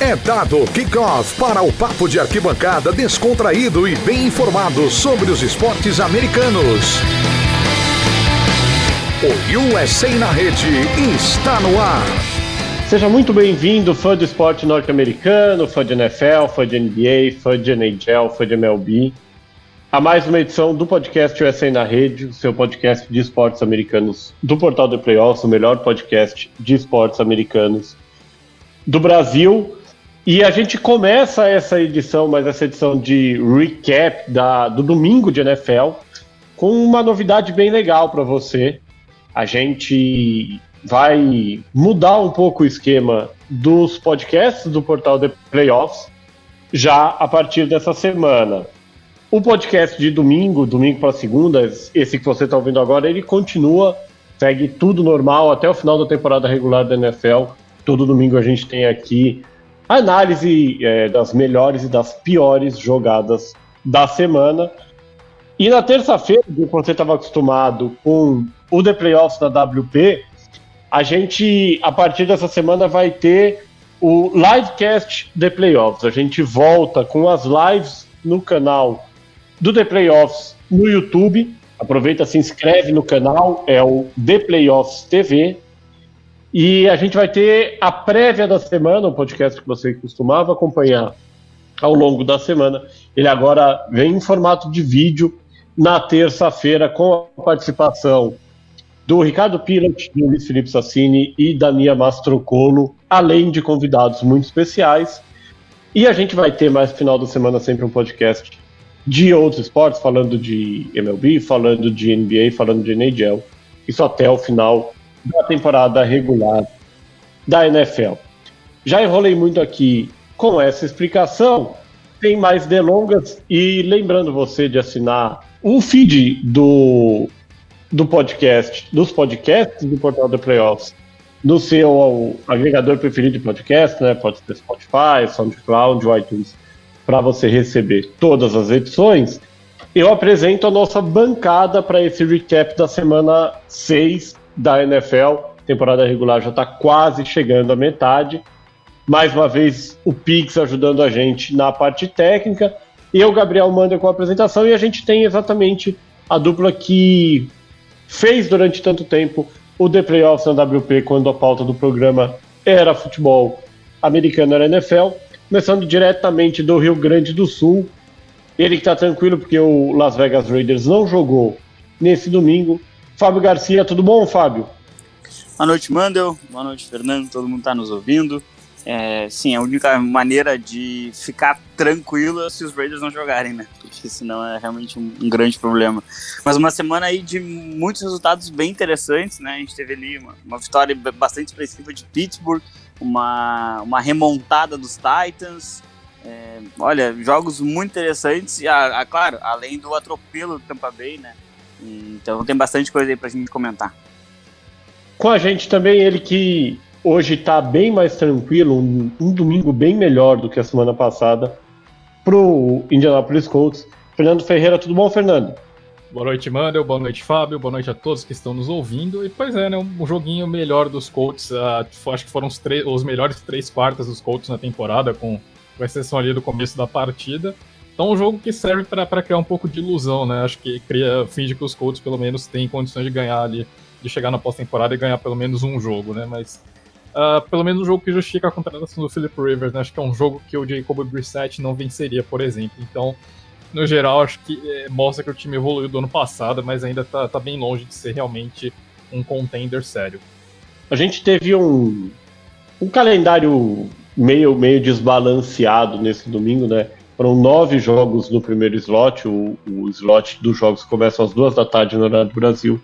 É dado kickoff para o papo de arquibancada descontraído e bem informado sobre os esportes americanos. O USA na rede está no ar. Seja muito bem-vindo, fã do esporte norte-americano, fã de NFL, fã de NBA, fã de NHL, fã de MLB, a mais uma edição do podcast USA na Rede, o seu podcast de esportes americanos do Portal do Playoffs, o melhor podcast de esportes americanos do Brasil. E a gente começa essa edição, mas essa edição de recap da, do domingo de NFL, com uma novidade bem legal para você. A gente vai mudar um pouco o esquema dos podcasts do portal de Playoffs já a partir dessa semana. O podcast de domingo, domingo para segunda, esse que você está ouvindo agora, ele continua, segue tudo normal até o final da temporada regular da NFL Todo domingo a gente tem aqui análise é, das melhores e das piores jogadas da semana. E na terça-feira, quando você estava acostumado com o The Playoffs da WP, a gente, a partir dessa semana, vai ter o livecast The Playoffs. A gente volta com as lives no canal do The Playoffs no YouTube. Aproveita, se inscreve no canal, é o The Playoffs TV. E a gente vai ter a prévia da semana, um podcast que você costumava acompanhar ao longo da semana. Ele agora vem em formato de vídeo na terça-feira com a participação do Ricardo Pilat, do Luiz Felipe Sassini e da Nia Mastrocolo, além de convidados muito especiais. E a gente vai ter mais final da semana sempre um podcast de outros esportes, falando de MLB, falando de NBA, falando de NHL. Isso até o final da temporada regular da NFL. Já enrolei muito aqui com essa explicação, tem mais delongas e lembrando você de assinar o feed do, do podcast, dos podcasts do Portal do Playoffs no seu agregador preferido de podcast, né? Pode ser Spotify, SoundCloud, iTunes, para você receber todas as edições. Eu apresento a nossa bancada para esse recap da semana 6 da NFL. Temporada regular já está quase chegando à metade. Mais uma vez, o Pix ajudando a gente na parte técnica. E eu, Gabriel, manda com a apresentação. E a gente tem exatamente a dupla que fez durante tanto tempo o The Playoffs na WP, quando a pauta do programa era futebol americano, era NFL. Começando diretamente do Rio Grande do Sul. Ele que está tranquilo porque o Las Vegas Raiders não jogou nesse domingo. Fábio Garcia, tudo bom, Fábio? Boa noite, Mandel. Boa noite, Fernando. Todo mundo está nos ouvindo. É, sim, a única maneira de ficar tranquilo é se os Raiders não jogarem, né? Porque senão é realmente um, um, grande problema. Mas uma semana aí de muitos resultados bem interessantes, né? A gente teve ali uma, uma vitória bastante expressiva de Pittsburgh, uma, uma remontada dos Titans. É, olha, jogos muito interessantes. E, a, a, claro, além do atropelo do Tampa Bay, né? Então tem bastante coisa aí pra gente comentar. Com a gente também ele que hoje tá bem mais tranquilo, um, um domingo bem melhor do que a semana passada pro Indianapolis Colts. Fernando Ferreira, tudo bom, Fernando? Boa noite, Mandel. Boa noite, Fábio. Boa noite a todos que estão nos ouvindo. E pois é, né? Um joguinho melhor dos Colts. Uh, acho que foram os, os melhores três quartas dos Colts na temporada, com, com exceção ali do começo da partida. Então, um jogo que serve para criar um pouco de ilusão, né? Acho que cria, finge que os Colts pelo menos têm condições de ganhar ali, de chegar na pós-temporada e ganhar pelo menos um jogo, né? Mas uh, pelo menos um jogo que justifica a contratação do Philip Rivers, né? Acho que é um jogo que o Jacob Brissett não venceria, por exemplo. Então, no geral, acho que é, mostra que o time evoluiu do ano passado, mas ainda tá, tá bem longe de ser realmente um contender sério. A gente teve um, um calendário meio, meio desbalanceado nesse domingo, né? Foram nove jogos no primeiro slot. O, o slot dos jogos começa às duas da tarde no horário do Brasil.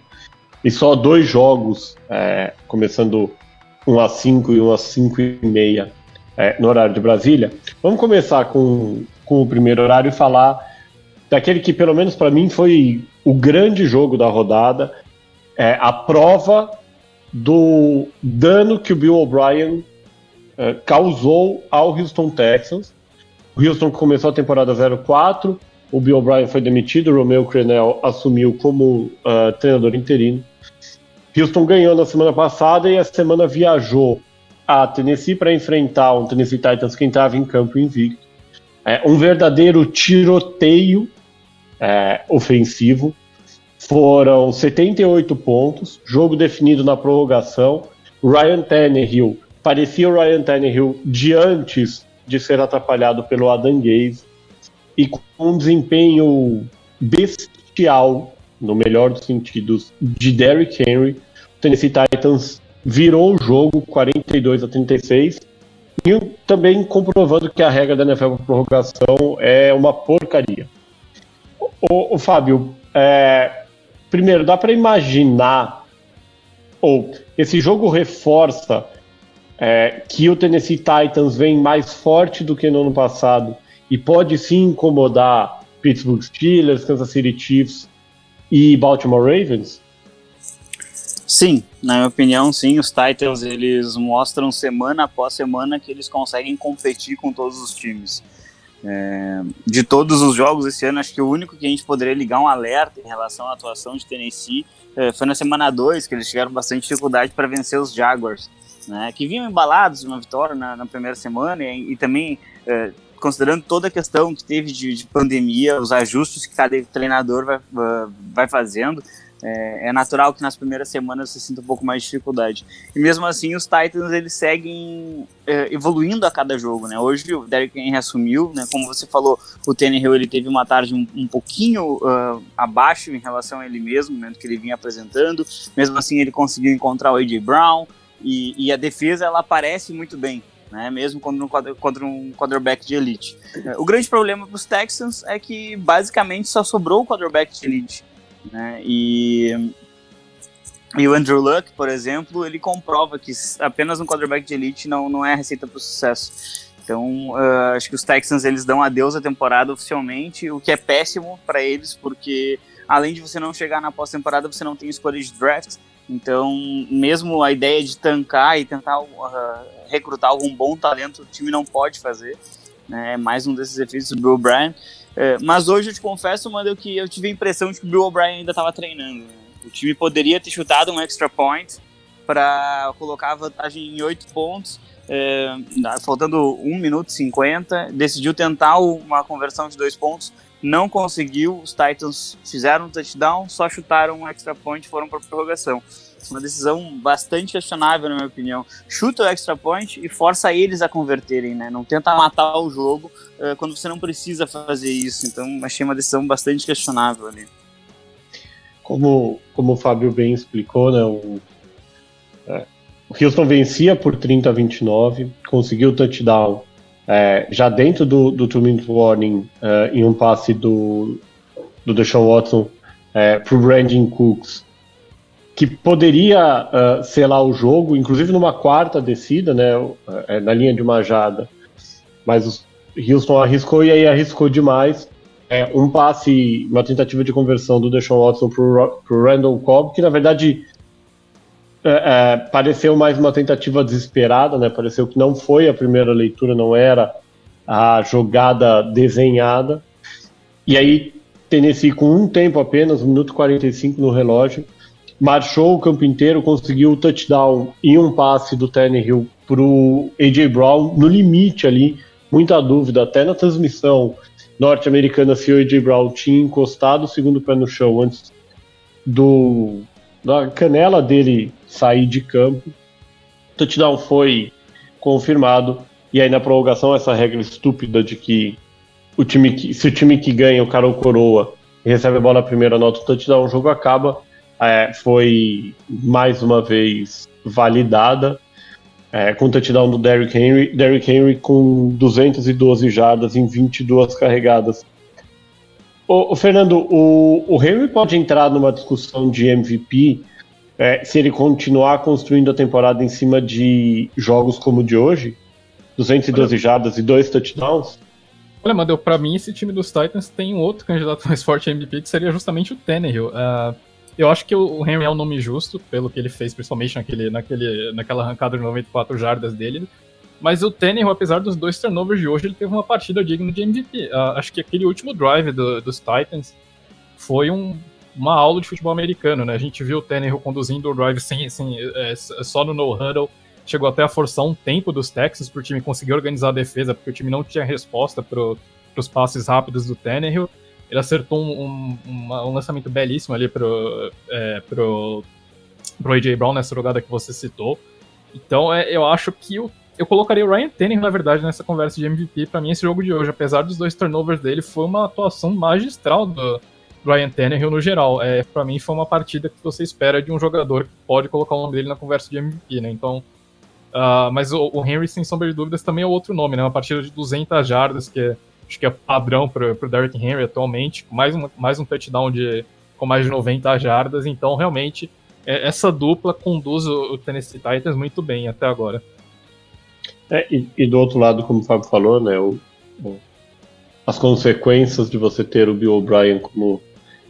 E só dois jogos, é, começando um às cinco e um às cinco e meia é, no horário de Brasília. Vamos começar com, com o primeiro horário e falar daquele que, pelo menos para mim, foi o grande jogo da rodada. É, a prova do dano que o Bill O'Brien é, causou ao Houston Texans Houston começou a temporada 04, o Bill O'Brien foi demitido, o Romeo Crenel assumiu como uh, treinador interino. Houston ganhou na semana passada e a semana viajou a Tennessee para enfrentar um Tennessee Titans que entrava em campo invicto. É, um verdadeiro tiroteio é, ofensivo. Foram 78 pontos, jogo definido na prorrogação. Ryan Tannehill, parecia o Ryan Tannehill de antes de ser atrapalhado pelo Adam Gaze, e com um desempenho bestial, no melhor dos sentidos, de Derrick Henry, o Tennessee Titans virou o jogo 42 a 36 e também comprovando que a regra da NFL para prorrogação é uma porcaria. O, o Fábio, é, primeiro, dá para imaginar, ou esse jogo reforça é, que o Tennessee Titans vem mais forte do que no ano passado e pode sim incomodar Pittsburgh Steelers, Kansas City Chiefs e Baltimore Ravens? Sim, na minha opinião, sim. Os Titans eles mostram semana após semana que eles conseguem competir com todos os times. É, de todos os jogos esse ano, acho que o único que a gente poderia ligar um alerta em relação à atuação de Tennessee é, foi na semana 2, que eles tiveram bastante dificuldade para vencer os Jaguars, né, que vinham embalados de uma vitória na, na primeira semana e, e também é, considerando toda a questão que teve de, de, pandemia, os ajustes que cada treinador vai, vai fazendo, é, é, natural que nas primeiras semanas você sinta um pouco mais de dificuldade. E mesmo assim, os Titans eles seguem é, evoluindo a cada jogo, né? Hoje o Derrick Henry assumiu, né? Como você falou, o Tannehill ele teve uma tarde um, um pouquinho uh, abaixo em relação a ele mesmo, né, que ele vinha apresentando. Mesmo assim, ele conseguiu encontrar o AJ Brown e, e a defesa ela aparece muito bem. Né, mesmo contra um, contra um quarterback de elite. O grande problema para os Texans é que basicamente só sobrou o quarterback de elite. Né? E, e o Andrew Luck, por exemplo, ele comprova que apenas um quarterback de elite não, não é a receita para o sucesso. Então, uh, acho que os Texans eles dão adeus à temporada oficialmente, o que é péssimo para eles, porque além de você não chegar na pós-temporada, você não tem escolha de draft. Então, mesmo a ideia de tancar e tentar uh, recrutar algum bom talento, o time não pode fazer. Né? É mais um desses efeitos do Bill Bryan. É, mas hoje eu te confesso, mano, que eu tive a impressão de que o Bill O'Brien ainda estava treinando. Né? O time poderia ter chutado um extra point para colocar a vantagem em 8 pontos, é, faltando 1 minuto e 50. Decidiu tentar uma conversão de 2 pontos, não conseguiu. Os Titans fizeram um touchdown, só chutaram um extra point e foram para prorrogação. Uma decisão bastante questionável, na minha opinião. Chuta o extra point e força eles a converterem, né? Não tenta matar o jogo uh, quando você não precisa fazer isso. Então, achei uma decisão bastante questionável ali. Como, como o Fábio bem explicou, né? O, é, o Houston vencia por 30 a 29, conseguiu o touchdown é, já dentro do, do two-minute warning é, em um passe do, do Deshaun Watson é, para o Brandon Cooks que poderia uh, selar o jogo, inclusive numa quarta descida, né, é, na linha de uma jada. Mas o Houston arriscou e aí arriscou demais. É, um passe, uma tentativa de conversão do Deshaun Watson para o Randall Cobb, que na verdade é, é, pareceu mais uma tentativa desesperada, né? Pareceu que não foi a primeira leitura, não era a jogada desenhada. E aí, Tennessee, com um tempo apenas, 1 minuto e 45 no relógio, marchou o campo inteiro, conseguiu o touchdown e um passe do Tannehill pro AJ Brown no limite ali, muita dúvida, até na transmissão norte-americana se o AJ Brown tinha encostado o segundo pé no chão antes do da canela dele sair de campo. Touchdown foi confirmado e aí na prorrogação essa regra estúpida de que o time que, se o time que ganha o cara ou coroa recebe a bola primeiro, anota o touchdown, o jogo acaba é, foi mais uma vez validada é, com o touchdown do Derrick Henry. Derrick Henry com 212 jardas em 22 carregadas. O, o Fernando, o, o, Henry pode entrar numa discussão de MVP é, se ele continuar construindo a temporada em cima de jogos como o de hoje? 212 jardas e dois touchdowns? Olha, Mandel, pra mim esse time dos Titans tem um outro candidato mais forte a MVP que seria justamente o Tannehill. Uh, eu acho que o Henry é um nome justo, pelo que ele fez, principalmente naquele, naquele, naquela arrancada de 94 jardas dele. Mas o Tannehill, apesar dos dois turnovers de hoje, ele teve uma partida digna de MVP. Uh, acho que aquele último drive do, dos Titans foi um, uma aula de futebol americano, né? A gente viu o Tannehill conduzindo o drive sem, sem, é, só no no-huddle, chegou até a forçar um tempo dos Texans para o time conseguir organizar a defesa, porque o time não tinha resposta para os passes rápidos do Tannehill. Ele acertou um, um, um lançamento belíssimo ali pro, é, pro, pro AJ Brown nessa jogada que você citou. Então é, eu acho que o, eu colocaria o Ryan Tannehill, na verdade, nessa conversa de MVP. Para mim, esse jogo de hoje, apesar dos dois turnovers dele, foi uma atuação magistral do, Ryan Tannehill no geral. É, para mim foi uma partida que você espera de um jogador que pode colocar o nome dele na conversa de MVP, né? Então, uh, mas o, o, Henry, sem sombra de dúvidas, também é outro nome, né? Uma partida de 200 jardas, que é, acho que é padrão para o Derrick Henry atualmente, mais um, mais um touchdown de, com mais de 90 jardas. Então, realmente, é, essa dupla conduz o, o, Tennessee Titans muito bem até agora. É, e, e, do outro lado, como o Fábio falou, né? O, as consequências de você ter o Bill O'Brien como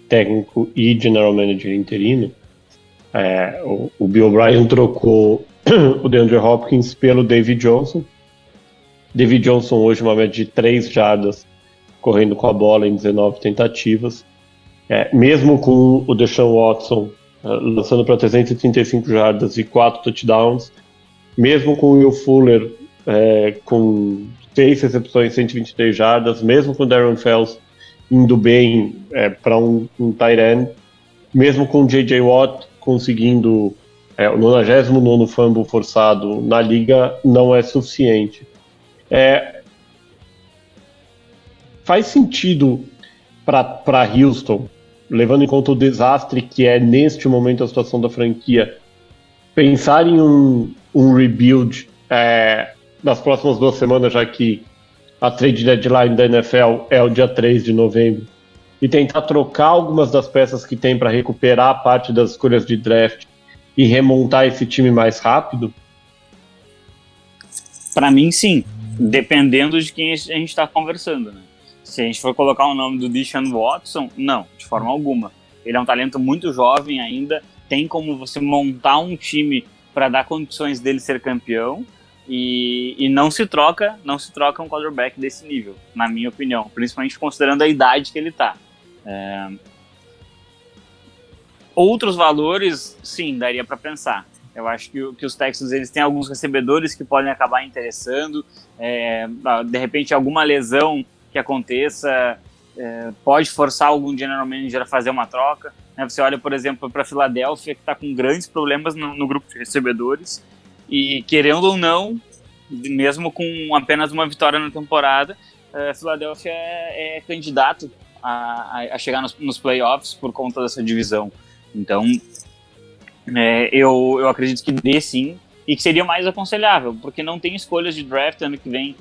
técnico e general manager interino, é, o, o, Bill O'Brien trocou o DeAndre Hopkins pelo David Johnson. David Johnson hoje uma média de 3 jardas correndo com a bola em 19 tentativas. É, mesmo com o Deshaun Watson uh, lançando para 335 jardas e 4 touchdowns, mesmo com o Will Fuller é, com 6 recepções, 123 jardas, mesmo com o Darren Fells indo bem é, para um, um tight mesmo com J.J. Watt conseguindo é, o 99 fumble forçado na liga, não é suficiente. É, faz sentido para Houston, levando em conta o desastre que é neste momento a situação da franquia, pensar em um, um rebuild é, nas próximas duas semanas, já que a trade deadline da NFL é o dia 3 de novembro, e tentar trocar algumas das peças que tem para recuperar parte das escolhas de draft e remontar esse time mais rápido? Para mim, sim. Dependendo de quem a gente está conversando, né? Se a gente for colocar o nome do Deshaun Watson, não, de forma alguma. Ele é um talento muito jovem ainda, tem como você montar um time para dar condições dele ser campeão, e, e não se troca, não se troca um quarterback desse nível, na minha opinião, principalmente considerando a idade que ele está. É... Outros valores, sim, daria para pensar. Eu acho que, que, os Texans eles têm alguns recebedores que podem acabar interessando. É, de repente, alguma lesão que aconteça é, pode forçar algum general manager a fazer uma troca. Né? Você olha, por exemplo, para a Filadélfia, que está com grandes problemas no, no, grupo de recebedores. E querendo ou não, mesmo com apenas uma vitória na temporada, a uh, Philadelphia é, é candidato a, a chegar nos, nos, playoffs por conta dessa divisão. Então, é, eu, eu acredito que dê sim, e que seria mais aconselhável, porque não tem escolhas de draft ano que vem.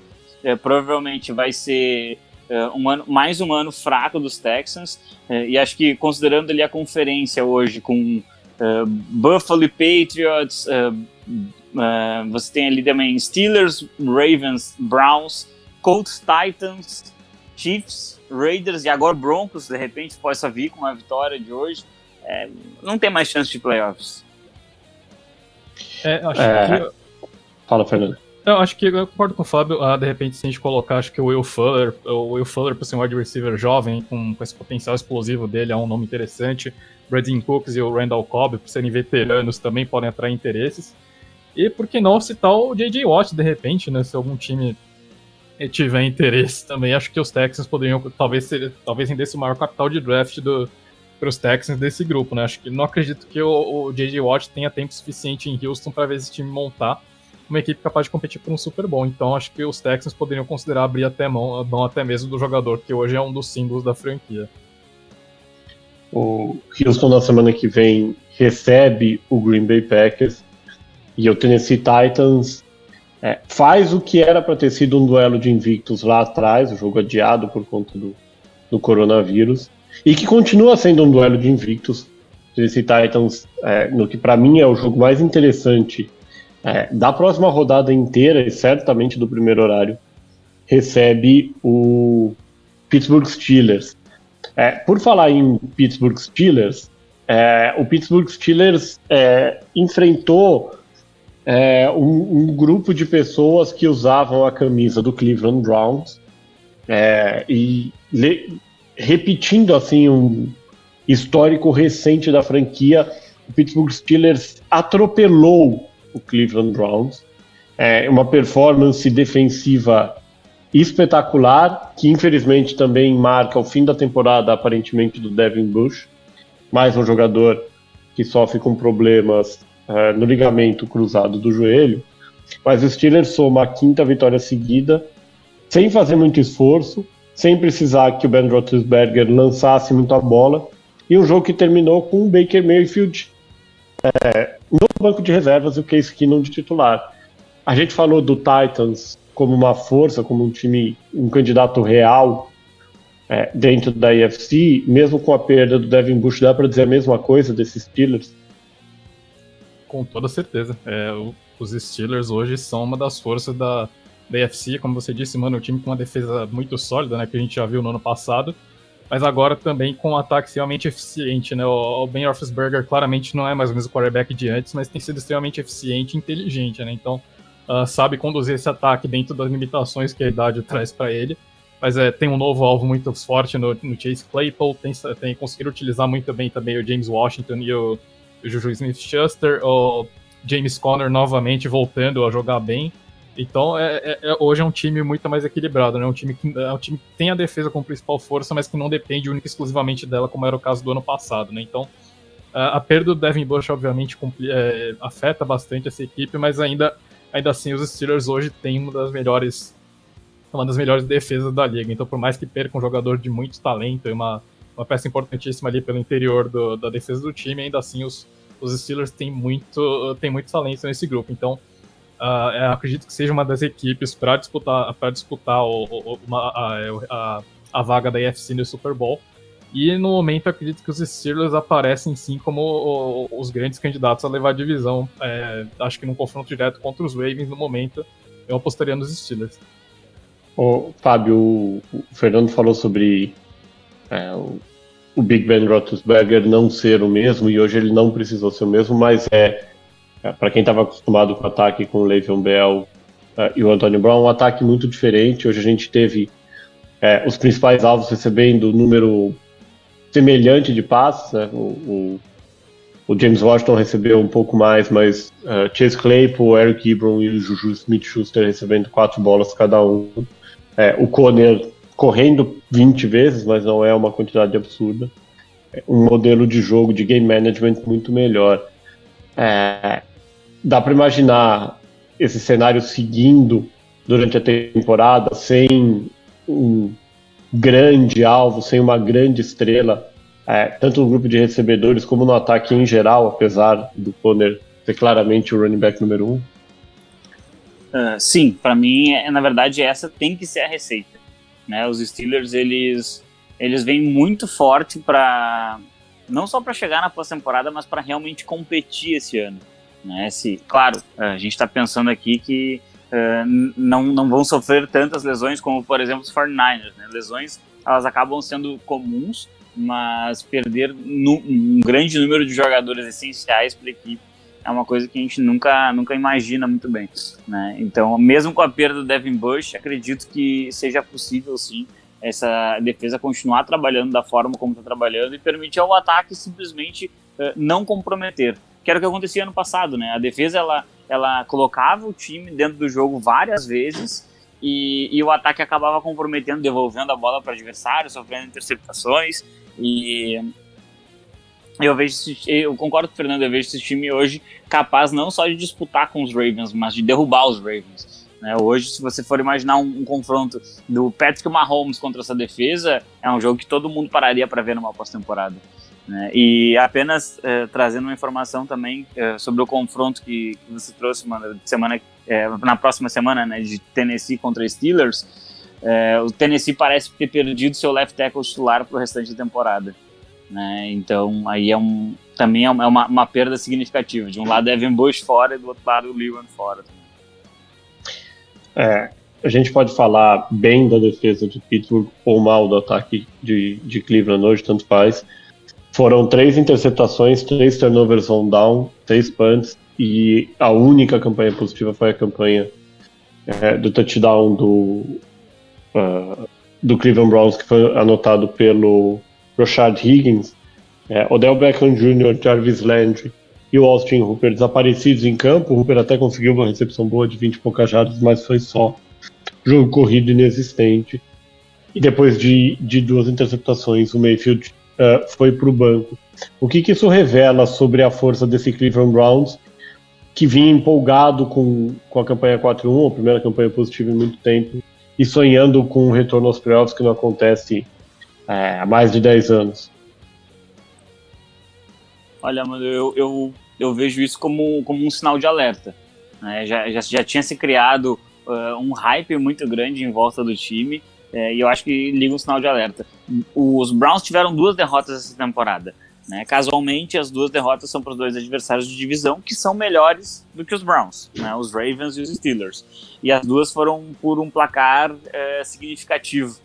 É, provavelmente vai ser é, um ano, mais um ano fraco dos Texans, é, e acho que considerando ali a conferência hoje com é, Buffalo Patriots, Uh, você tem ali também Steelers, Ravens, Browns, Colts, Titans, Chiefs, Raiders e agora Broncos, de repente, possa vir com uma vitória de hoje. É, não tem mais chance de playoffs. É, acho é... que. Fala, Fernando. Eu acho que eu concordo com o Fábio. Ah, de repente, se a gente colocar, acho que o Will Fuller, o Will Fuller, por ser um wide receiver jovem, com, com esse potencial explosivo dele, é um nome interessante. Bradley Cooks e o Randall Cobb, por serem veteranos, também podem atrair interesses. E por que não citar o J.J. Watt, de repente, né? Se algum time tiver interesse também, acho que os Texans poderiam talvez ser, talvez rendesse o maior capital de draft do, para os Texans desse grupo, né? Acho que não acredito que o, o J.J. Watt tenha tempo suficiente em Houston para ver esse time montar uma equipe capaz de competir por um Super Bowl. Então acho que os Texans poderiam considerar abrir até mão, mão até mesmo do jogador que hoje é um dos símbolos da franquia. O Houston na semana que vem recebe o Green Bay Packers e o Tennessee Titans é, faz o que era para ter sido um duelo de invictos lá atrás, o jogo adiado por conta do, do coronavírus, e que continua sendo um duelo de invictos. Tennessee Titans, é, no que para mim é o jogo mais interessante é, da próxima rodada inteira, e certamente do primeiro horário, recebe o Pittsburgh Steelers. É, por falar em Pittsburgh Steelers, é, o Pittsburgh Steelers é, enfrentou é, um, um, grupo de pessoas que usavam a camisa do Cleveland Browns é, e le, repetindo assim um histórico recente da franquia, o Pittsburgh Steelers atropelou o Cleveland Browns. É uma performance defensiva espetacular, que infelizmente também marca o fim da temporada, aparentemente, do Devin Bush. Mais um jogador que sofre com problemas uh, no ligamento cruzado do joelho. Mas o Steelers soma a quinta vitória seguida, sem fazer muito esforço, sem precisar que o Ben Roethlisberger lançasse muito a bola, e um jogo que terminou com o Baker Mayfield é, no banco de reservas e o Case Keenum de titular. A gente falou do Titans como uma força, como um time, um candidato real é, dentro da IFC, mesmo com a perda do Devin Bush, dá para dizer a mesma coisa desses Steelers? Com toda certeza. É, os Steelers hoje são uma das forças da, da como você disse, mano, o time com uma defesa muito sólida, né, que a gente já viu no ano passado, mas agora também com um ataque extremamente eficiente, né? O, Ben Roethlisberger claramente não é mais o mesmo quarterback de antes, mas tem sido extremamente eficiente e inteligente, né? Então, uh, sabe conduzir esse ataque dentro das limitações que a idade traz para ele. Mas é, tem um novo alvo muito forte no, no Chase Claypool, tem, tem conseguido utilizar muito bem também o James Washington e o, o Juju Smith-Schuster, o James Conner novamente voltando a jogar bem. Então, é, é, é, hoje é um time muito mais equilibrado, né? Um time que, é um time que tem a defesa como principal força, mas que não depende única e exclusivamente dela, como era o caso do ano passado, né? Então, a, a perda do Devin Bush, obviamente, é, afeta bastante essa equipe, mas ainda, ainda assim, os Steelers hoje têm uma das melhores uma das melhores defesas da liga. Então, por mais que perca um jogador de muito talento e uma, uma peça importantíssima ali pelo interior do, da defesa do time, ainda assim os, os Steelers têm muito, têm muito talento nesse grupo. Então, uh, acredito que seja uma das equipes para disputar, pra disputar o, o, uma, a, a, a, vaga da IFC no Super Bowl. E no momento acredito que os Steelers aparecem sim como o, os grandes candidatos a levar a divisão. É, acho que num confronto direto contra os Ravens no momento, eu apostaria nos Steelers. Ô, Fábio, o, Fernando falou sobre é, o, Big Ben Roethlisberger não ser o mesmo, e hoje ele não precisou ser o mesmo, mas é, é para quem estava acostumado com o ataque com o Le'Veon Bell é, e o Antonio Brown, um ataque muito diferente. Hoje a gente teve é, os principais alvos recebendo número semelhante de passes, né? o, o o James Washington recebeu um pouco mais, mas uh, Chase Claypool, Eric Ebron e o Juju Smith-Schuster recebendo quatro bolas cada um. É, o Conner correndo 20 vezes, mas não é uma quantidade absurda. É um modelo de jogo, de game management muito melhor. É, dá para imaginar esse cenário seguindo durante a temporada sem um grande alvo, sem uma grande estrela, é, tanto no grupo de recebedores como no ataque em geral, apesar do Conner ser claramente o running back número um? Uh, sim, para mim, é, na verdade, essa tem que ser a receita. Né? Os Steelers, eles, eles vêm muito forte para não só para chegar na pós-temporada, mas para realmente competir esse ano. Né? Se, claro, a gente está pensando aqui que uh, não, não vão sofrer tantas lesões como, por exemplo, os 49ers. Né? Lesões elas acabam sendo comuns, mas perder um grande número de jogadores essenciais para a equipe é uma coisa que a gente nunca, nunca imagina muito bem. Né? Então, mesmo com a perda do Devin Bush, acredito que seja possível sim essa defesa continuar trabalhando da forma como está trabalhando e permitir ao ataque simplesmente uh, não comprometer. Que era o que acontecia ano passado, né? A defesa ela, ela colocava o time dentro do jogo várias vezes e, e o ataque acabava comprometendo, devolvendo a bola para o adversário, sofrendo interceptações e eu vejo esse, eu concordo com o Fernando, eu vejo esse time hoje capaz não só de disputar com os Ravens, mas de derrubar os Ravens. Né? Hoje, se você for imaginar um, um, confronto do Patrick Mahomes contra essa defesa, é um jogo que todo mundo pararia para ver numa pós-temporada. Né? E apenas eh, trazendo uma informação também eh, sobre o confronto que, que, você trouxe mano, semana, eh, na próxima semana né, de Tennessee contra Steelers, o Tennessee parece ter perdido seu left tackle titular para o restante da temporada. Né? Então aí é um, também é uma, é uma, perda significativa. De um lado Evan Bush fora e do outro lado Lewan fora. É, a gente pode falar bem da defesa de Pittsburgh ou mal do ataque de, de Cleveland hoje, tanto faz. Foram três interceptações, três turnovers on down, três punts e a única campanha positiva foi a campanha é, do touchdown do, uh, do Cleveland Browns que foi anotado pelo Rashad Higgins, é, Odell Beckham Jr., Jarvis Landry e o Austin Hooper desaparecidos em campo. O Hooper até conseguiu uma recepção boa de 20 e poucas jardas, mas foi só jogo corrido inexistente. E depois de, de duas interceptações, o Mayfield uh, foi para o banco. O que, que isso revela sobre a força desse Cleveland Browns, que vinha empolgado com, com a campanha 4-1, a primeira campanha positiva em muito tempo, e sonhando com um retorno aos playoffs que não acontece é, há mais de 10 anos? Olha, mano, eu, eu eu vejo isso como, como um sinal de alerta. Né? Já, já, já tinha se criado uh, um hype muito grande em volta do time uh, e eu acho que liga um sinal de alerta. Os Browns tiveram duas derrotas essa temporada. Né? Casualmente, as duas derrotas são para os dois adversários de divisão que são melhores do que os Browns, né? os Ravens e os Steelers. E as duas foram por um placar uh, significativo.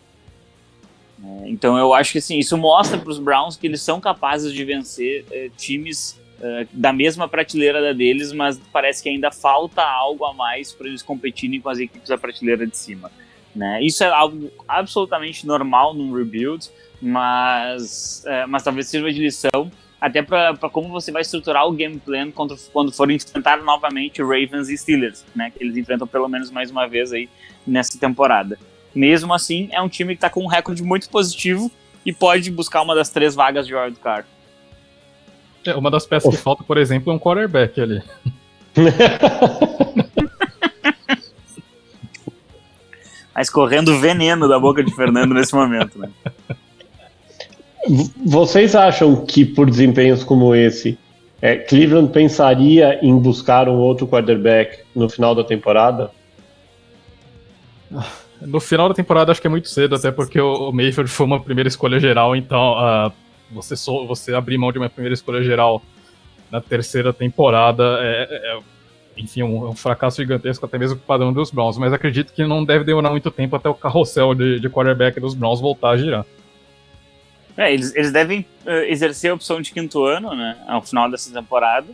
É, então eu acho que assim, isso mostra para os Browns que eles são capazes de vencer times uh, da mesma prateleira da deles, mas parece que ainda falta algo a mais para eles competirem com as equipes da prateleira de cima. Né? Isso é algo absolutamente normal num rebuild, mas, uh, mas talvez sirva de lição até para como você vai estruturar o game plan quando, quando for enfrentar novamente Ravens e Steelers, né? Que eles enfrentam pelo menos mais uma vez aí nessa temporada. Mesmo assim, é um time que está com um recorde muito positivo e pode buscar uma das três vagas de wildcard. É, uma das peças que falta, por exemplo, é um quarterback ali. Tá escorrendo veneno da boca de Fernando nesse momento, né? Vocês acham que por desempenhos como esse, é, Cleveland pensaria em buscar um outro quarterback no final da temporada? No final da temporada acho que é muito cedo, até porque o Mayfield foi uma primeira escolha geral, então uh, você, so, você abrir mão de uma primeira escolha geral na terceira temporada é, é, é enfim, um, um, fracasso gigantesco, até mesmo com o padrão dos Browns. Mas acredito que não deve demorar muito tempo até o carrossel de, de quarterback dos Browns voltar a girar. É, eles, eles devem uh, exercer a opção de quinto ano, né, ao final dessa temporada,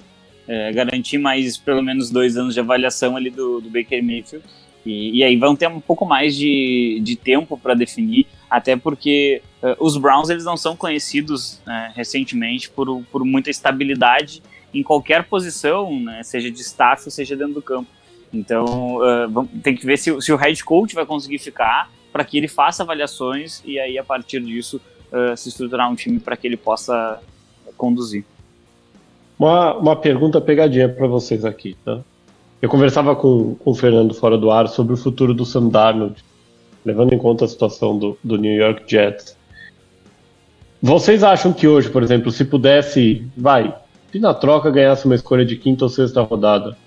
é, garantir mais pelo menos dois anos de avaliação ali do, do Baker Mayfield. E, e, aí vão ter um pouco mais de, de tempo para definir, até porque uh, os Browns eles não são conhecidos uh, recentemente por, por muita estabilidade em qualquer posição, né, seja de staff ou seja dentro do campo. Então uh, tem que ver se, se, o head coach vai conseguir ficar para que ele faça avaliações e aí a partir disso uh, se estruturar um time para que ele possa conduzir. Uma, uma pergunta pegadinha para vocês aqui, tá? Eu conversava com, com o Fernando fora do ar sobre o futuro do Sam Darnold, levando em conta a situação do, do New York Jets. Vocês acham que hoje, por exemplo, se pudesse, vai, se na troca ganhasse uma escolha de quinta ou sexta rodada,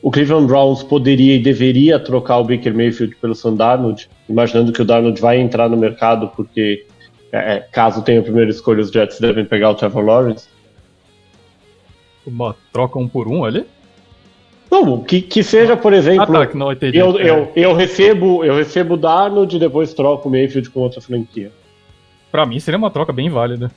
o Cleveland Browns poderia e deveria trocar o Baker Mayfield pelo Sam Darnold, imaginando que o Darnold vai entrar no mercado porque, é, é caso tenha a primeira escolha, os Jets devem pegar o Trevor Lawrence? Uma troca um por um ali? Não, que, que seja, por exemplo, ah, tá, não, entendi. Eu, é. eu, eu recebo eu recebo Darnold e depois troco o Mayfield com outra franquia. Pra mim seria uma troca bem válida.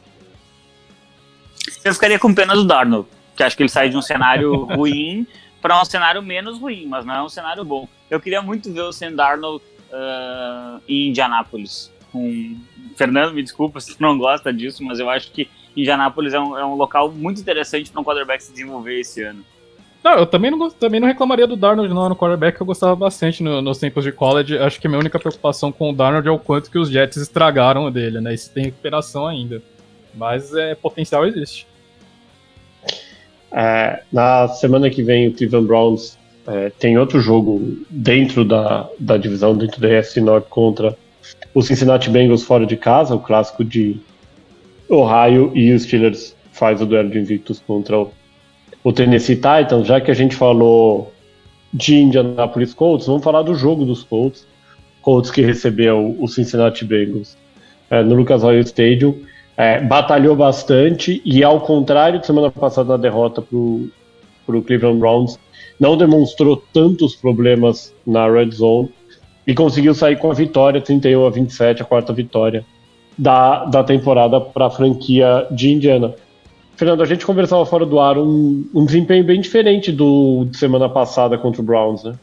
Eu ficaria com pena do Darnold, que acho que ele sai de um cenário ruim para um cenário menos ruim, mas não é um cenário bom. Eu queria muito ver o Sam Darnold uh, em Indianápolis. Um... Fernando, me desculpa se não gosta disso, mas eu acho que Indianápolis é um, é um local muito interessante para um quarterback se desenvolver esse ano. Não, eu também não, também não reclamaria do Darnold não no quarterback, eu gostava bastante no, nos tempos de college. Acho que a minha única preocupação com o Darnold é o quanto que os Jets estragaram dele, né? Se tem recuperação ainda. Mas é, potencial existe. É, na semana que vem o Cleveland Browns é, tem outro jogo dentro da, da divisão, dentro da AFC North contra o Cincinnati Bengals fora de casa, o clássico de Ohio, e os Steelers faz o duelo de invictus contra o o Tennessee Titans, já que a gente falou de Indianapolis Colts, vamos falar do jogo dos Colts. Colts que recebeu o Cincinnati Bengals é, no Lucas Oil Stadium. É, batalhou bastante e, ao contrário de semana passada na derrota para o Cleveland Browns, não demonstrou tantos problemas na red zone e conseguiu sair com a vitória, 31 a 27, a quarta vitória da, da temporada para a franquia de Indiana. Fernando, a gente conversava fora do ar um, um desempenho bem diferente do de semana passada contra o Browns, né?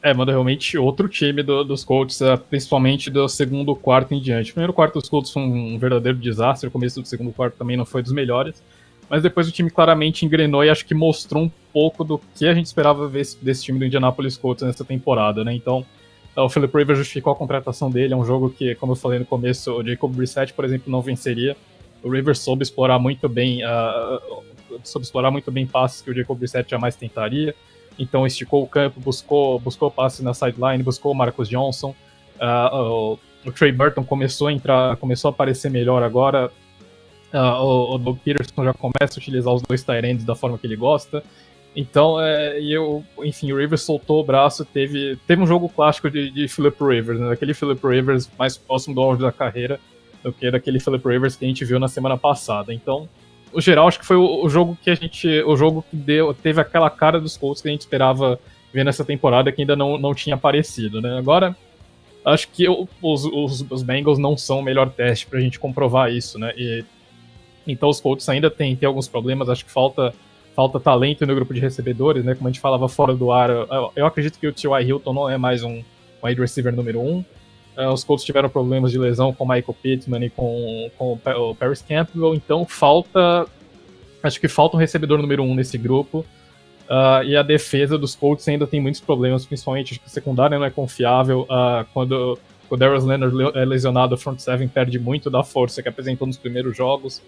É, manda realmente outro time do, dos Colts, é, principalmente do segundo quarto em diante. O primeiro quarto dos Colts foi um verdadeiro desastre, o começo do segundo quarto também não foi dos melhores, mas depois o time claramente engrenou e acho que mostrou um pouco do que a gente esperava ver desse time do Indianapolis Colts nessa temporada, né? Então, o Philip Rivers justificou a contratação dele, é um jogo que, como eu falei no começo, o Jacob Brissett, por exemplo, não venceria. O Rivers soube explorar muito bem, uh, soube explorar muito bem passes que o Jacob Brissett jamais tentaria. Então esticou o campo, buscou, buscou passes na sideline, buscou o Marcus Johnson. Uh, o, o Trey Burton começou a entrar, começou a aparecer melhor agora. Uh, o, o Doug Peterson já começa a utilizar os dois tight da forma que ele gosta. Então, é, eu, enfim, o Rivers soltou o braço, teve, teve um jogo clássico de, de Philip Rivers, né? Daquele Philip Rivers mais próximo do auge da carreira do que daquele Philip Rivers que a gente viu na semana passada. Então, no geral, acho que foi o, jogo que a gente. O jogo que deu, teve aquela cara dos Colts que a gente esperava ver nessa temporada que ainda não, não tinha aparecido, né? Agora, acho que os, os, os Bengals não são o melhor teste pra gente comprovar isso, né? E, então os Colts ainda têm tem alguns problemas, acho que falta falta talento no grupo de recebedores, né? Como a gente falava fora do ar, eu, eu acredito que o T.Y. Hilton não é mais um wide receiver número um. Uh, os Colts tiveram problemas de lesão com o Michael Pittman e com, com o Paris Campbell, então falta. Acho que falta um recebedor número um nesse grupo. Uh, e a defesa dos Colts ainda tem muitos problemas, principalmente acho que a secundária não é confiável. Uh, quando o Darius Leonard é lesionado, o front seven perde muito da força que apresentou nos primeiros jogos.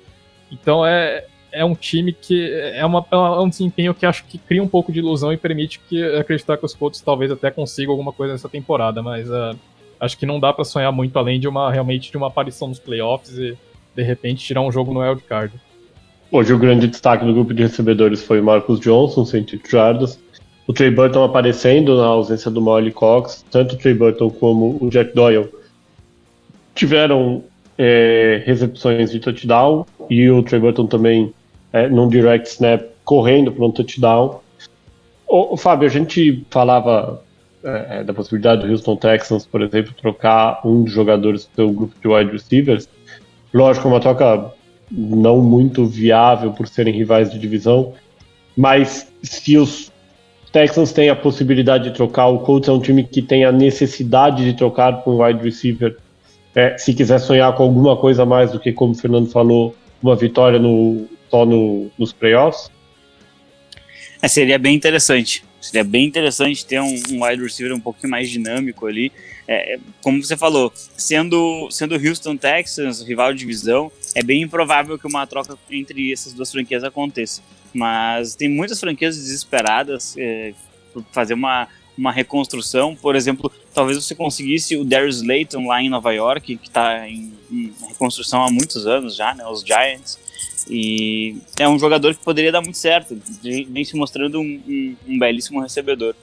Então é, é um time que é, uma, é um desempenho que acho que cria um pouco de ilusão e permite que acreditar que os Colts talvez até consigam alguma coisa nessa temporada, mas uh, acho que não dá para sonhar muito além de uma realmente de uma aparição nos playoffs e de repente tirar um jogo no wild card. Hoje o grande destaque do grupo de recebedores foi Marcus Johnson, 100 jardas. O Trey Burton aparecendo na ausência do Molly Cox. Tanto o Trey Burton como o Jack Doyle tiveram é, recepções de touchdown e o Trey Burton também é, num direct snap correndo para um touchdown. O, Fábio, a gente falava é, é, da possibilidade do Houston Texans, por exemplo, trocar um dos jogadores do seu grupo de wide receivers. Lógico, uma troca não muito viável por serem rivais de divisão, mas se os Texans têm a possibilidade de trocar, o Colts é um time que tem a necessidade de trocar com um wide receiver. É, se quiser sonhar com alguma coisa mais do que, como o Fernando falou, uma vitória no, só no, nos playoffs? É, seria bem interessante. Seria bem interessante ter um, um wide receiver um pouquinho mais dinâmico ali. É, é como você falou, sendo sendo Houston Texans, rival de divisão, é bem improvável que uma troca entre essas duas franquias aconteça. Mas tem muitas franquias desesperadas é, por fazer uma, uma reconstrução. Por exemplo, talvez você conseguisse o Darius Slayton lá em Nova York, que está em, em, reconstrução há muitos anos já, né, os Giants. E é um jogador que poderia dar muito certo, vem se mostrando um, um, um, belíssimo recebedor.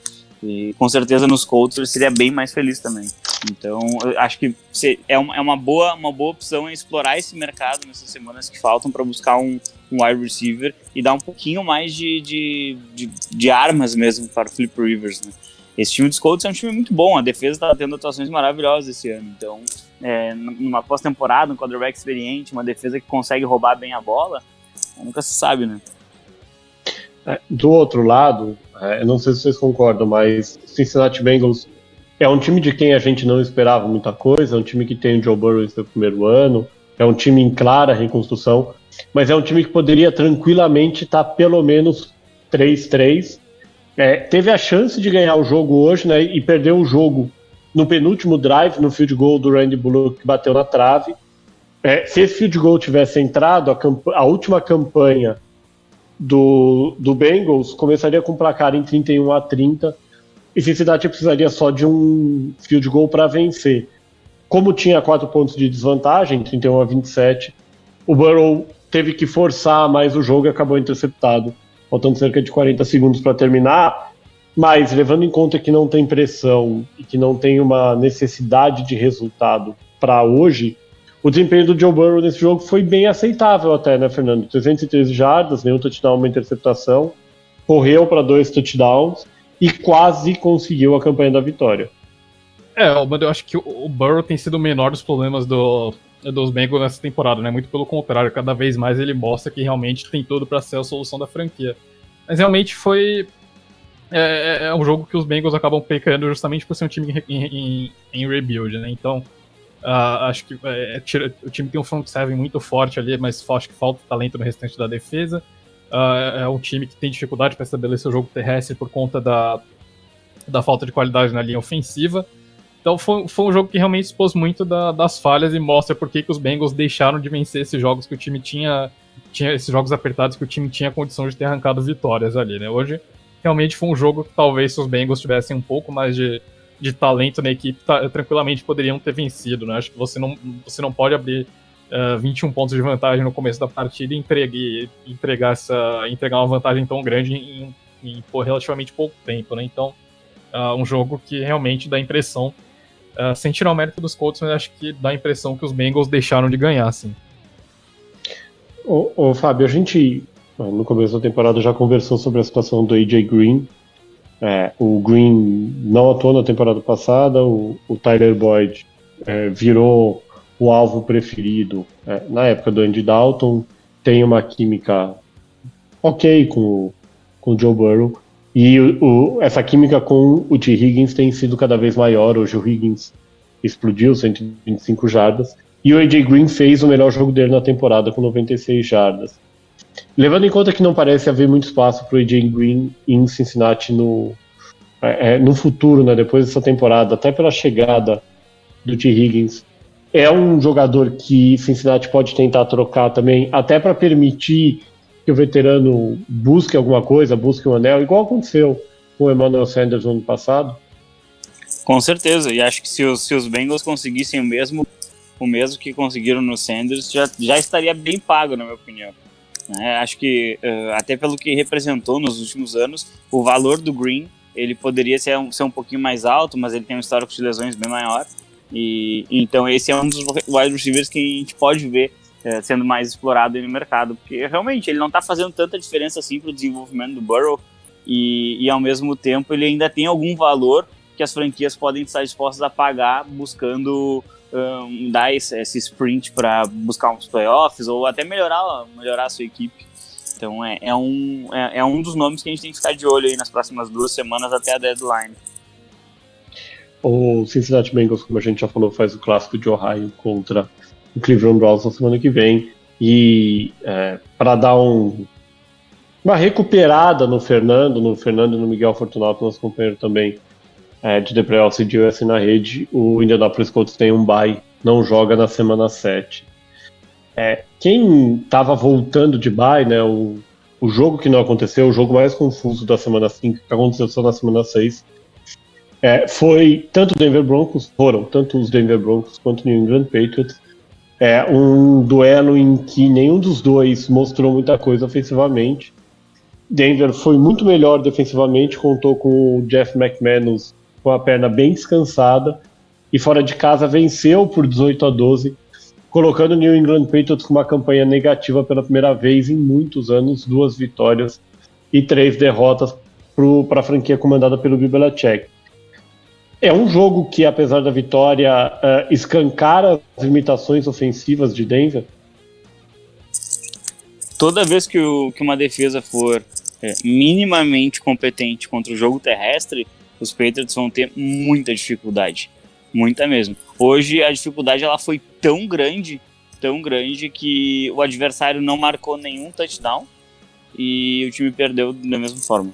E com certeza nos Colts ele seria bem mais feliz também. Então, acho que é é uma, boa, uma boa opção explorar esse mercado nessas semanas que faltam para buscar um, um wide receiver e dar um pouquinho mais de, de, de, de armas mesmo para o Flip Rivers. Né? Esse time dos Colts é um time muito bom, a defesa está tendo atuações maravilhosas esse ano. Então, é, numa pós-temporada, um quarterback experiente, uma defesa que consegue roubar bem a bola, nunca se sabe, né? É, do outro lado, é, não sei se vocês concordam, mas Cincinnati Bengals é um time de quem a gente não esperava muita coisa, é um time que tem o Joe Burrow em seu primeiro ano, é um time em clara reconstrução, mas é um time que poderia tranquilamente estar tá pelo menos 3-3. É, teve a chance de ganhar o jogo hoje, né, e perdeu o jogo no penúltimo drive, no field goal do Randy Bullock, que bateu na trave. É, se esse field goal tivesse entrado, a, a, última campanha do, do Bengals começaria com placar em 31 a 30 e Cincinnati precisaria só de um field goal para vencer. Como tinha quatro pontos de desvantagem, 31 a 27, o Burrow teve que forçar mais o jogo e acabou interceptado, faltando cerca de 40 segundos para terminar. Mas, levando em conta que não tem pressão e que não tem uma necessidade de resultado para hoje, o desempenho do Joe Burrow nesse jogo foi bem aceitável até, né, Fernando? 313 jardas, nenhum touchdown, uma interceptação, correu para dois touchdowns e quase conseguiu a campanha da vitória. É, eu acho que o Burrow tem sido o menor dos problemas do, dos Bengals nessa temporada, né? Muito pelo contrário, cada vez mais ele mostra que realmente tem tudo para ser a solução da franquia. Mas realmente foi é, é, é, um jogo que os Bengals acabam pecando justamente por ser um time em, em, em rebuild, né? Então, Uh, acho que é, é o time tem um front seven muito forte ali, mas acho que falta talento no restante da defesa. Uh, é um time que tem dificuldade para estabelecer o jogo terrestre por conta da, da falta de qualidade na linha ofensiva. Então foi, foi um jogo que realmente expôs muito da, das falhas e mostra por que, que os Bengals deixaram de vencer esses jogos que o time tinha, tinha, esses jogos apertados que o time tinha condição de ter arrancado vitórias ali, né? Hoje realmente foi um jogo que talvez se os Bengals tivessem um pouco mais de, de talento na equipe, tá, tranquilamente poderiam ter vencido, né? Acho que você não, você não pode abrir uh, eh, 21 pontos de vantagem no começo da partida e entregar, entregar, essa, entregar uma vantagem tão grande em, em, em relativamente pouco tempo, né? Então, uh, um jogo que realmente dá impressão, uh, sem tirar o mérito dos Colts, mas acho que dá a impressão que os Bengals deixaram de ganhar, assim. Ô, ô Fábio, a gente no começo da temporada já conversou sobre a situação do AJ Green, é, o Green não atuou na temporada passada, o, o Tyler Boyd é, virou o alvo preferido é, na época do Andy Dalton, tem uma química ok com, com o Joe Burrow, e o, o, essa química com o T. Higgins tem sido cada vez maior. Hoje o Higgins explodiu 125 jardas, e o AJ Green fez o melhor jogo dele na temporada com 96 jardas. Levando em conta que não parece haver muito espaço para o AJ Green em Cincinnati no, é, é, no futuro, né, depois dessa temporada, até pela chegada do T. Higgins, é um jogador que Cincinnati pode tentar trocar também, até para permitir que o veterano busque alguma coisa, busque um anel, igual aconteceu com o Emmanuel Sanders no ano passado? Com certeza, e acho que se os, se os Bengals conseguissem o mesmo, o mesmo que conseguiram no Sanders, já, já estaria bem pago, na minha opinião. Né? Acho que, uh, até pelo que representou nos últimos anos, o valor do Green ele poderia ser um, ser um pouquinho mais alto, mas ele tem um histórico de lesões bem maior. E então esse é um dos wide receivers que a gente pode ver é, sendo mais explorado no mercado, porque realmente ele não está fazendo tanta diferença assim para o desenvolvimento do Burrow e, e ao mesmo tempo ele ainda tem algum valor que as franquias podem estar dispostas a pagar buscando um, dar esse, esse sprint para buscar uns playoffs ou até melhorar, melhorar a sua equipe. Então é, é um, é, é, um dos nomes que a gente tem que ficar de olho aí nas próximas duas semanas até a deadline. O Cincinnati Bengals, como a gente já falou, faz o clássico de Ohio contra o Cleveland Browns na semana que vem. E é, para dar um, uma recuperada no Fernando, no Fernando e no Miguel Fortunato, nosso companheiro também é, de The Playoffs de US na rede, o Indianapolis Colts tem um bye, não joga na semana 7. É, quem estava voltando de bye, né, o, o jogo que não aconteceu, o jogo mais confuso da semana 5, que aconteceu só na semana 6, é, foi tanto Denver Broncos, foram tanto os Denver Broncos quanto New England Patriots, é um duelo em que nenhum dos dois mostrou muita coisa ofensivamente. Denver foi muito melhor defensivamente, contou com o Jeff McManus com a perna bem descansada e fora de casa venceu por 18 a 12, colocando o New England Patriots com uma campanha negativa pela primeira vez em muitos anos, duas vitórias e três derrotas para a franquia comandada pelo Bill Belichick. É um jogo que, apesar da vitória, uh, escancara as limitações ofensivas de Denver? Toda vez que, o, que uma defesa for é, minimamente competente contra o jogo terrestre, os Patriots vão ter muita dificuldade, muita mesmo. Hoje a dificuldade ela foi tão grande, tão grande que o adversário não marcou nenhum touchdown e o time perdeu da mesma forma.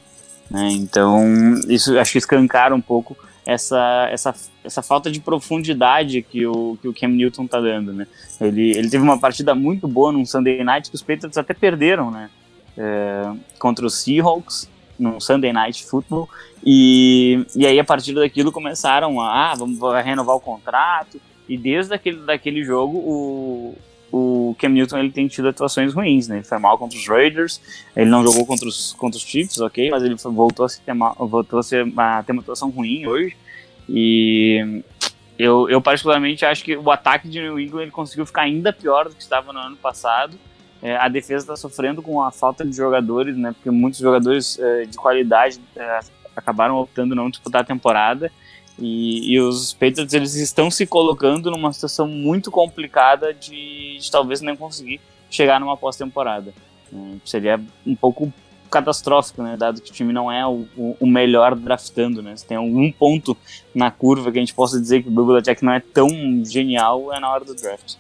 Né? Então isso acho que escancara um pouco essa, essa, essa falta de profundidade que o, que o Cam Newton tá dando, né? Ele, ele teve uma partida muito boa num Sunday Night que os Patriots até perderam, né? É, contra os Seahawks, num Sunday Night Football, e, e aí, a partir daquilo, começaram a, ah, vamos renovar o contrato. E desde aquele, daquele jogo, o, o Cam Newton ele tem tido atuações ruins, né? Ele foi mal contra os Raiders, ele não jogou contra os, contra os Chiefs, ok? Mas ele voltou a, ter mal, voltou a, ser, a ter uma atuação ruim hoje. E eu, eu particularmente acho que o ataque de New England ele conseguiu ficar ainda pior do que estava no ano passado. É, a defesa está sofrendo com a falta de jogadores, né? Porque muitos jogadores é, de qualidade é, acabaram optando não disputar a temporada. E, e, os Patriots eles estão se colocando numa situação muito complicada de, de talvez nem conseguir chegar numa pós-temporada. É, seria um pouco catastrófico, né? Dado que o time não é o, o, melhor draftando, né? Se tem algum ponto na curva que a gente possa dizer que o Belichick não é tão genial, é na hora do draft.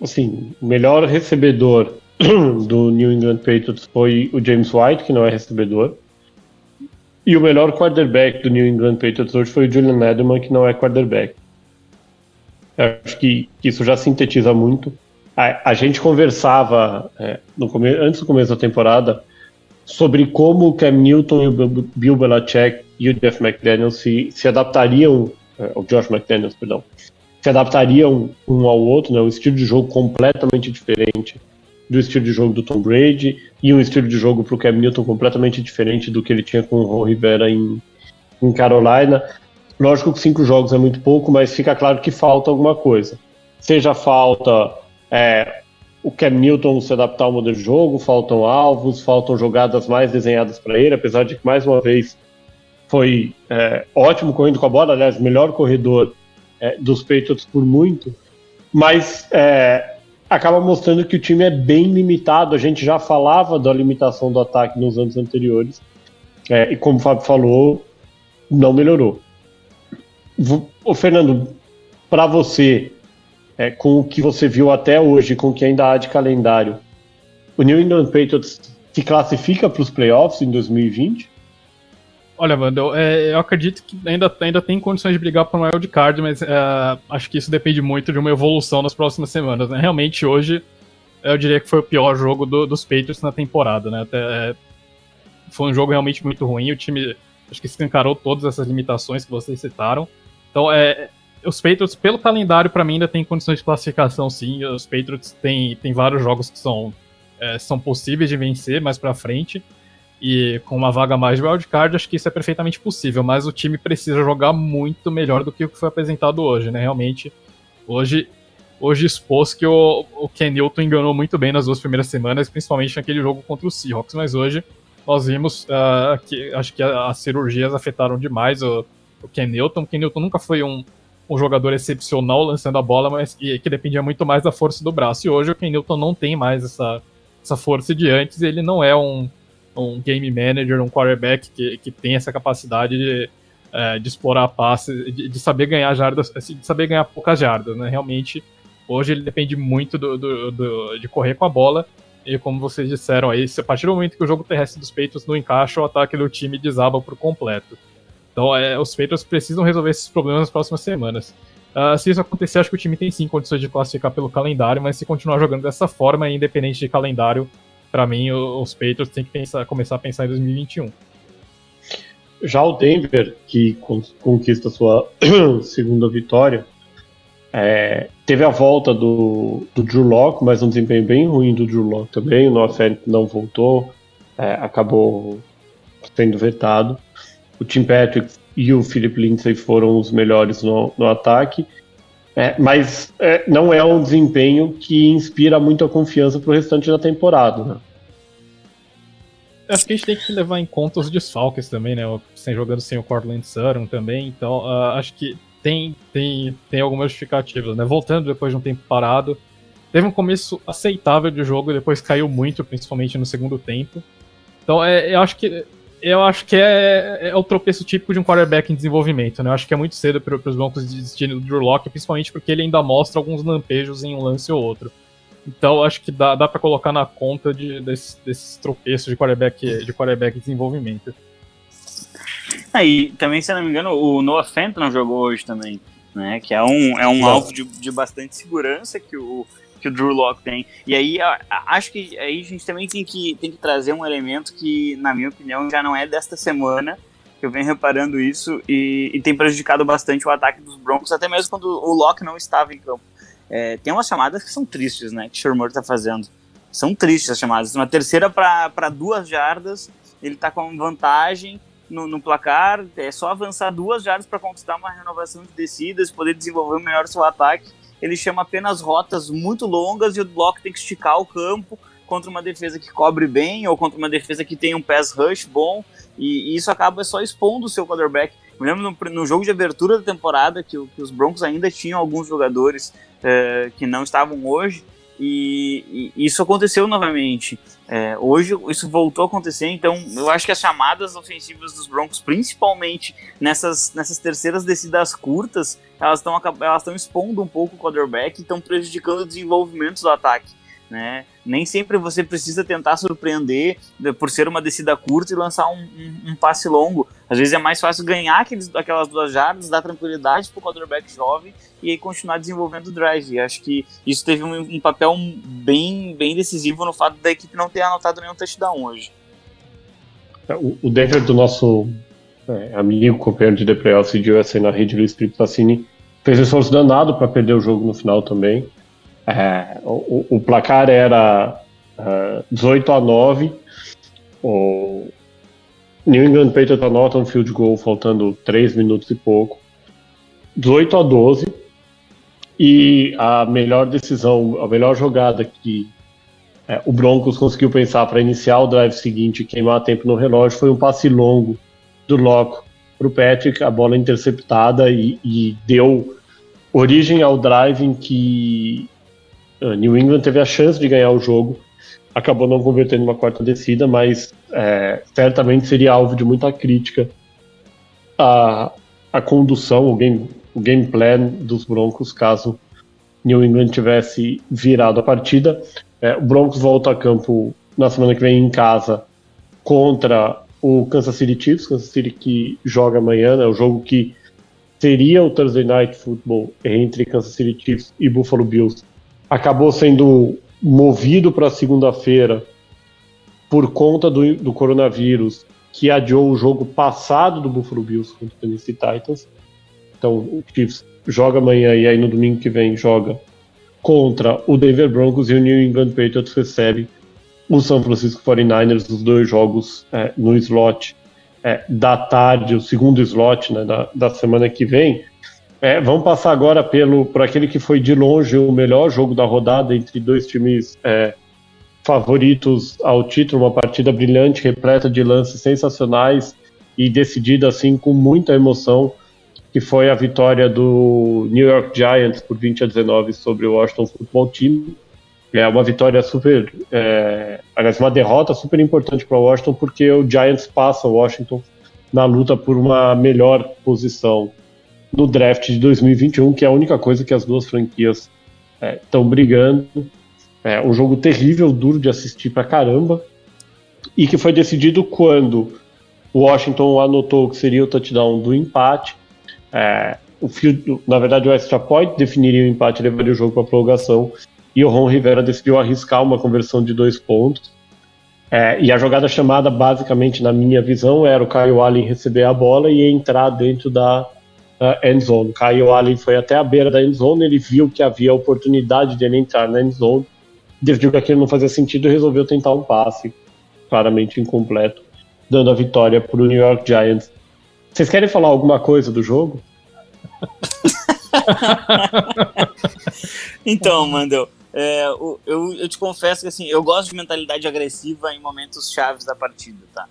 Assim, o melhor recebedor do New England Patriots foi o James White, que não é recebedor. E o melhor quarterback do New England Patriots hoje foi o Julian Edelman, que não é quarterback. Eu acho que, isso já sintetiza muito a, a gente conversava é, no come, antes do começo da temporada sobre como o Cam Newton e o Bill Belichick e o Jeff McDaniels se, se adaptariam, é, o Josh McDaniels, perdão, se adaptariam um ao outro, né, um estilo de jogo completamente diferente do estilo de jogo do Tom Brady e um estilo de jogo para o Cam Newton completamente diferente do que ele tinha com o Ron Rivera em, em Carolina. Lógico que cinco jogos é muito pouco, mas fica claro que falta alguma coisa. Seja falta é, o Cam Newton se adaptar ao modelo de jogo, faltam alvos, faltam jogadas mais desenhadas para ele, apesar de que, mais uma vez, foi é, ótimo correndo com a bola, aliás, melhor corredor é, dos Patriots por muito, mas é, acaba mostrando que o time é bem limitado. A gente já falava da limitação do ataque nos anos anteriores, é, e como o Fábio falou, não melhorou. O Fernando, para você, é, com o que você viu até hoje, com o que ainda há de calendário, o New England Patriots se classifica para os playoffs em 2020? Olha, Wanda, eu, é, eu, acredito que ainda, ainda tem condições de brigar para um wild card, mas é, acho que isso depende muito de uma evolução nas próximas semanas. Né? Realmente, hoje, eu diria que foi o pior jogo do, dos Patriots na temporada. Né? Até, é, foi um jogo realmente muito ruim. O time acho que escancarou todas essas limitações que vocês citaram. Então, é, os Patriots, pelo calendário, para mim, ainda tem condições de classificação, sim. Os Patriots têm, têm vários jogos que são, é, são possíveis de vencer mais para frente. E com uma vaga mais de wildcard, acho que isso é perfeitamente possível. Mas o time precisa jogar muito melhor do que o que foi apresentado hoje, né? Realmente, hoje, hoje expôs que o, o Ken Newton enganou muito bem nas duas primeiras semanas, principalmente naquele jogo contra o Seahawks. Mas hoje nós vimos uh, que acho que as cirurgias afetaram demais o, o Ken Newton. O Ken Newton nunca foi um um jogador excepcional lançando a bola, mas que, que dependia muito mais da força do braço. E hoje o Ken Newton não tem mais essa, essa força de antes, ele não é um, um game manager, um quarterback que, que tem essa capacidade de, é, de explorar passe, de, de, saber ganhar jardas, assim, de saber ganhar poucas jardas, né? Realmente, hoje ele depende muito do, do, do, de correr com a bola. E como vocês disseram aí, a partir do momento que o jogo terrestre dos peitos não encaixa, o ataque do time desaba por completo. Então, é, os Patriots precisam resolver esses problemas nas próximas semanas. Uh, se isso acontecer, acho que o time tem sim condições de classificar pelo calendário, mas se continuar jogando dessa forma, independente de calendário, para mim, os Patriots têm que pensar, começar a pensar em 2021. Já o Denver, que conquista sua segunda vitória, é, teve a volta do, do Drew Locke, mas um desempenho bem ruim do Drew Locke também. O Noah não voltou, é, acabou sendo vetado o Tim Patrick e o Philip Lindsay foram os melhores no, no ataque. É, mas é, não é um desempenho que inspira muita confiança para o restante da temporada. Né? Acho que a gente tem que levar em conta os desfalques também, né? Sem jogando sem o Cortland Sutton também, então uh, acho que tem, tem, tem algumas justificativas, né? Voltando depois de um tempo parado, teve um começo aceitável de jogo, depois caiu muito, principalmente no segundo tempo. Então é, eu acho que eu acho que é, é, o tropeço típico de um quarterback em desenvolvimento, né? Eu acho que é muito cedo para os Broncos desistirem do Drew Locke, principalmente porque ele ainda mostra alguns lampejos em um lance ou outro. Então, acho que dá, dá para colocar na conta de, desses, desses tropeços de quarterback, de quarterback em desenvolvimento. Aí, ah, também, se não me engano, o Noah Fenton não jogou hoje também, né? Que é um, é um alvo de, de bastante segurança que o, que o Drew Locke tem. E aí acho que aí a gente também tem que, tem que trazer um elemento que, na minha opinião, já não é desta semana. Que eu venho reparando isso e, e tem prejudicado bastante o ataque dos Broncos, até mesmo quando o Locke não estava em campo. É, tem umas chamadas que são tristes, né? Que o Shermer tá fazendo. São tristes as chamadas. Uma terceira para duas jardas, ele tá com vantagem no, no, placar. É só avançar duas jardas para conquistar uma renovação de descidas, poder desenvolver melhor seu ataque ele chama apenas rotas muito longas e o bloco tem que esticar o campo contra uma defesa que cobre bem ou contra uma defesa que tem um pass rush bom e, e isso acaba só expondo o seu quarterback. Eu lembro no, no, jogo de abertura da temporada que, que, os Broncos ainda tinham alguns jogadores uh, que não estavam hoje e, e isso aconteceu novamente. É, hoje isso voltou a acontecer, então eu acho que as chamadas ofensivas dos Broncos, principalmente nessas, nessas terceiras descidas curtas, elas estão elas expondo um pouco o quarterback e estão prejudicando o desenvolvimento do ataque. Né? Nem sempre você precisa tentar surpreender por ser uma descida curta e lançar um, um, um passe longo. Às vezes é mais fácil ganhar aqueles, aquelas duas jardas, dar tranquilidade para o quarterback jovem e aí continuar desenvolvendo o drive. E acho que isso teve um, um, papel bem, bem decisivo no fato da equipe não ter anotado nenhum touchdown hoje. É, o, Denver do nosso é, amigo, companheiro de DPL de USA na rede, Luiz Felipe Tassini, fez um esforço danado para perder o jogo no final também. É, o, o, placar era uh, é, 18 a 9. O New England Patriots anota um field goal faltando 3 minutos e pouco. 18 a 12. E a melhor decisão, a melhor jogada que é, o Broncos conseguiu pensar para iniciar o drive seguinte e queimar tempo no relógio foi um passe longo do Loco para o Patrick, a bola interceptada e, e deu origem ao drive em que Uh, New England teve a chance de ganhar o jogo, acabou não convertendo uma quarta descida, mas é, certamente seria alvo de muita crítica a, a condução, o game, o game plan dos Broncos, caso New England tivesse virado a partida. É, o Broncos volta a campo na semana que vem em casa contra o Kansas City Chiefs, Kansas City que joga amanhã, né, o jogo que seria o Thursday Night Football entre Kansas City Chiefs e Buffalo Bills acabou sendo movido para segunda-feira por conta do, do, coronavírus, que adiou o jogo passado do Buffalo Bills contra o Tennessee Titans. Então o Chiefs joga amanhã e aí no domingo que vem joga contra o Denver Broncos e o New England Patriots recebe o São Francisco 49ers, os dois jogos é, no slot é, da tarde, o segundo slot né, da, da semana que vem. É, vamos passar agora pelo por aquele que foi de longe o melhor jogo da rodada entre dois times é, favoritos ao título, uma partida brilhante, repleta de lances sensacionais e decidida assim com muita emoção, que foi a vitória do New York Giants por 20 a 19 sobre o Washington Football Team. É uma vitória super, é, aliás, uma derrota super importante para o Washington, porque o Giants passa o Washington na luta por uma melhor posição no draft de 2021, que é a única coisa que as duas franquias estão é, brigando. É um jogo terrível, duro de assistir pra caramba, e que foi decidido quando o Washington anotou que seria o touchdown do empate. É, o fio, na verdade, o extra point definiria o empate e levaria o jogo para prorrogação. E o Ron Rivera decidiu arriscar uma conversão de dois pontos. É, e a jogada chamada, basicamente, na minha visão, era o Kyle Allen receber a bola e entrar dentro da uh, end zone. Kyle Allen foi até a beira da end zone, ele viu que havia oportunidade de ele entrar na end zone, decidiu que aquilo não fazia sentido e resolveu tentar um passe, claramente incompleto, dando a vitória para o New York Giants. Vocês querem falar alguma coisa do jogo? então, Mandel, é, eu, eu, te confesso que assim, eu gosto de mentalidade agressiva em momentos chaves da partida, tá?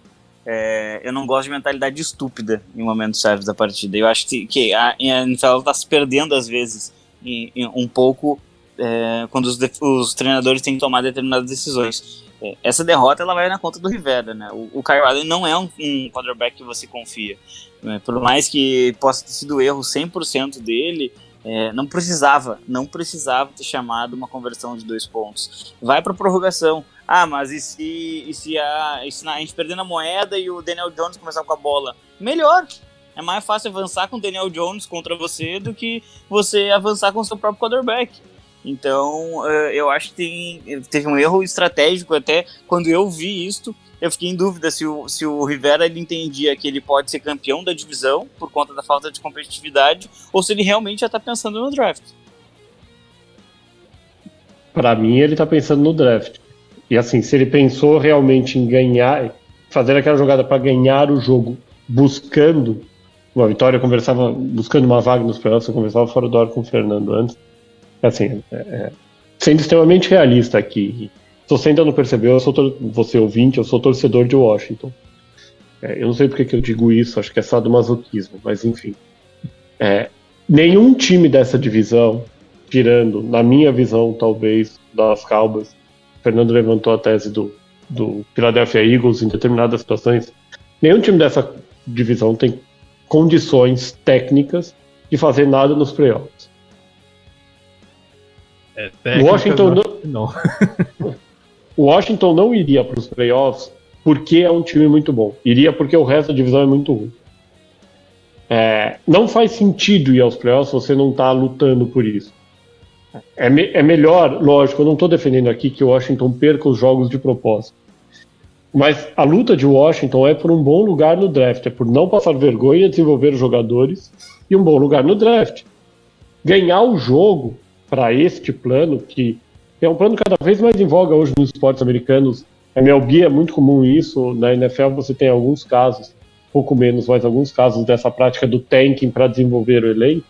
É, eu não gosto de mentalidade estúpida em momentos chaves da partida. Eu acho que, que a, a NFL está se perdendo às vezes em, em, um pouco é, quando os, os, treinadores têm que tomar determinadas decisões. É, essa derrota ela vai na conta do Rivera, né? O, o Kyle Allen não é um, um quarterback que você confia. Né? Por mais que possa ter sido erro 100% dele, é, não precisava, não precisava ter chamado uma conversão de dois pontos. Vai para prorrogação. Ah, mas e se, e se, a, e se a gente perder na moeda e o Daniel Jones começar com a bola? Melhor. É mais fácil avançar com o Daniel Jones contra você do que você avançar com o seu próprio quarterback. Então, eh, eu acho que tem, teve um erro estratégico até quando eu vi isto. Eu fiquei em dúvida se o, se o Rivera ele entendia que ele pode ser campeão da divisão por conta da falta de competitividade ou se ele realmente já está pensando no draft. Para mim, ele está pensando no draft. E assim, se ele pensou realmente em ganhar, fazer aquela jogada para ganhar o jogo, buscando uma vitória, eu conversava, buscando uma vaga nos playoffs, eu conversava fora do ar com o Fernando antes. Assim, é, é, sendo extremamente realista aqui, se você ainda não percebeu, eu sou você ouvinte, eu sou torcedor de Washington. É, eu não sei porque que eu digo isso, acho que é só do masoquismo, mas enfim. É, nenhum time dessa divisão, tirando, na minha visão, talvez, Cowboys. O Fernando levantou a tese do, do Philadelphia Eagles em determinadas situações. Nenhum time dessa divisão tem condições técnicas de fazer nada nos playoffs. É, Washington não, não. Washington não iria para os playoffs porque é um time muito bom. Iria porque o resto da divisão é muito ruim. É, não faz sentido ir aos playoffs se você não está lutando por isso. É, me, é melhor, lógico, eu não estou defendendo aqui que o Washington perca os jogos de propósito. Mas a luta de Washington é por um bom lugar no draft, é por não passar vergonha, desenvolver os jogadores e um bom lugar no draft. Ganhar o jogo para este plano, que é um plano cada vez mais em voga hoje nos esportes americanos. A MLB é muito comum isso, na NFL você tem alguns casos, pouco menos, mas alguns casos dessa prática do tanking para desenvolver o elenco.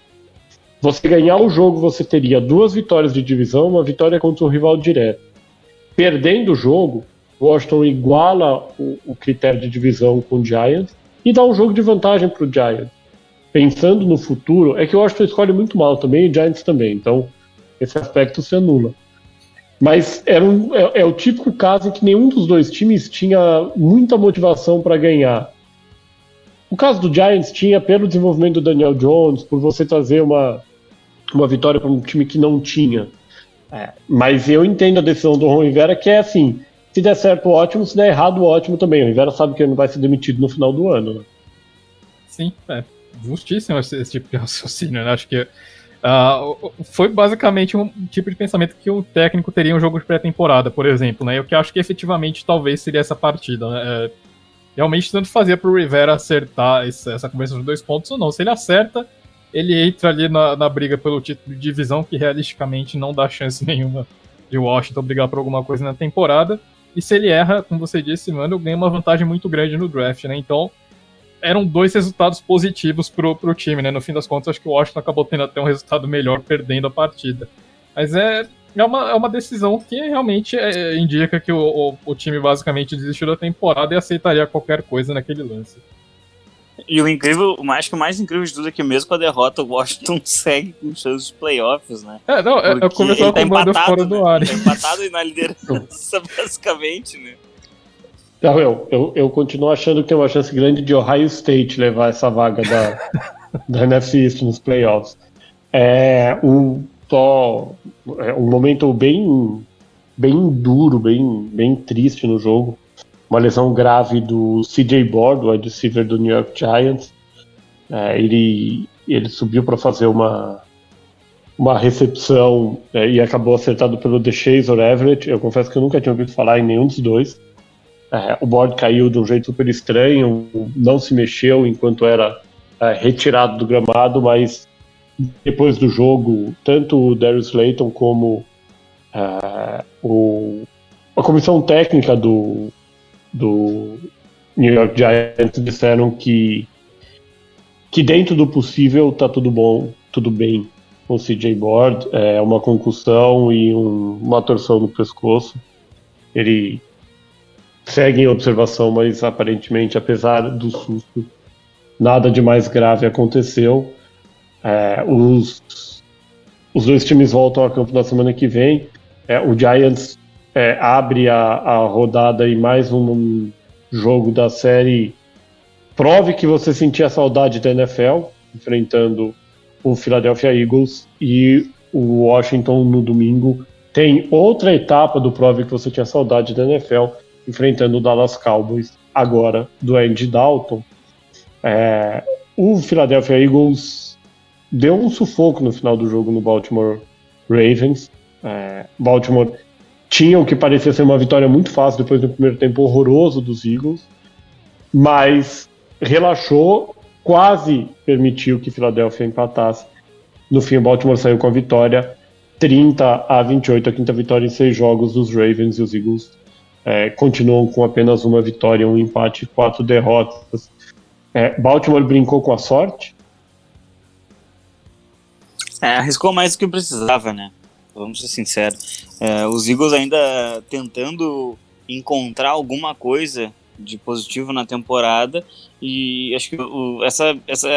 Você ganhar o jogo, você teria duas vitórias de divisão, uma vitória contra o rival direto. Perdendo o jogo, Washington iguala o, o critério de divisão com o Giants e dá um jogo de vantagem para o Giants. Pensando no futuro, é que o Washington escolhe muito mal também e o Giants também, então esse aspecto se anula. Mas era um, é, é, o típico caso em que nenhum dos dois times tinha muita motivação para ganhar. O caso do Giants tinha pelo desenvolvimento do Daniel Jones, por você trazer uma, uma vitória para um time que não tinha. É, mas eu entendo a decisão do Ron Rivera, que é assim: se der certo, ótimo, se der errado, ótimo também. O Rivera sabe que ele não vai ser demitido no final do ano. Né? Sim, é justíssimo esse, esse tipo de raciocínio. Né? Acho que Uh, foi basicamente um tipo de pensamento que o técnico teria um jogo de pré-temporada, por exemplo, né? Eu que acho que efetivamente talvez seria essa partida, né? É, realmente tanto fazia pro Rivera acertar essa, essa conversa dos dois pontos ou não. Se ele acerta, ele entra ali na, na briga pelo título de divisão, que realisticamente não dá chance nenhuma de Washington brigar por alguma coisa na temporada. E se ele erra, como você disse, mano, ganha uma vantagem muito grande no draft, né? Então, eram dois resultados positivos pro, pro time, né? No fim das contas, acho que o Washington acabou tendo até um resultado melhor perdendo a partida. Mas é, é, uma, é uma decisão que realmente é, indica que o, o, o, time basicamente desistiu da temporada e aceitaria qualquer coisa naquele lance. E o incrível, acho que o mais incrível de tudo é que mesmo com a derrota, o Washington segue com seus playoffs, né? É, não, é, eu começou tá com o fora né? do ar. Tá empatado na liderança, basicamente, né? Eu, eu, eu continuo achando que tem uma chance grande de Ohio State levar essa vaga da, da NFC East nos playoffs. É um, só, é um momento bem, bem duro, bem, bem triste no jogo. Uma lesão grave do CJ Board, o wide receiver do New York Giants. É, ele, ele subiu para fazer uma, uma recepção é, e acabou acertado pelo DeShazer Everett. Eu confesso que eu nunca tinha ouvido falar em nenhum dos dois. É, o board caiu de um jeito super estranho, não se mexeu enquanto era é, retirado do gramado, mas depois do jogo, tanto o Darius Layton como é, o, a comissão técnica do, do New York Giants disseram que, que dentro do possível tá tudo bom, tudo bem com o CJ Board, é uma concussão e um, uma torção no pescoço. Ele segue em observação, mas aparentemente, apesar do susto, nada de mais grave aconteceu. É, os, os dois times voltam a campo na semana que vem. É, o Giants é, abre a, a rodada em mais um jogo da série. Prove que você sentia saudade da NFL, enfrentando o Philadelphia Eagles e o Washington no domingo. Tem outra etapa do Prove que você tinha saudade da NFL, enfrentando o Dallas Cowboys, agora do Andy Dalton. É, o Philadelphia Eagles deu um sufoco no final do jogo no Baltimore Ravens. É, Baltimore tinha o que parecia ser uma vitória muito fácil depois do primeiro tempo horroroso dos Eagles, mas relaxou, quase permitiu que Philadelphia empatasse. No fim, o Baltimore saiu com a vitória 30 a 28, a quinta vitória em seis jogos dos Ravens e os Eagles é, continuam com apenas uma vitória, um empate e quatro derrotas. É, Baltimore brincou com a sorte? É, arriscou mais do que precisava, né? Vamos ser sinceros. É, os Eagles ainda tentando encontrar alguma coisa de positivo na temporada e acho que o, essa, essa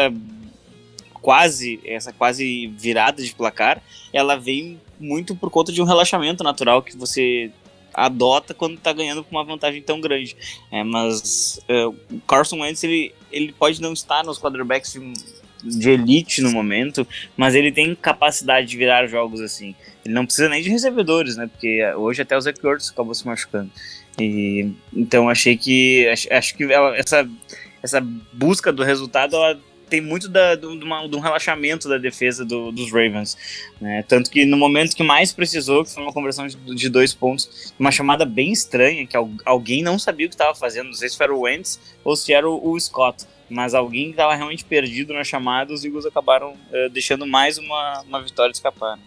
quase essa quase virada de placar, ela vem muito por conta de um relaxamento natural que você adota quando está ganhando com uma vantagem tão grande. É, mas uh, o Carson Wentz ele, ele pode não estar nos quarterbacks de, de, elite no momento, mas ele tem capacidade de virar jogos assim. Ele não precisa nem de recebedores, né? Porque hoje até o Zach Ertz acabou se machucando. E, então achei que acho, acho que ela, essa essa busca do resultado ela tem muito da, do, de, uma, de um relaxamento da defesa do, dos Ravens. Né? Tanto que no momento que mais precisou, que foi uma conversão de, de dois pontos, uma chamada bem estranha, que alguém não sabia o que estava fazendo, não sei se era o Wentz ou se era o, o Scott, mas alguém estava realmente perdido na chamada, os Eagles acabaram uh, deixando mais uma, uma vitória escapar. Né?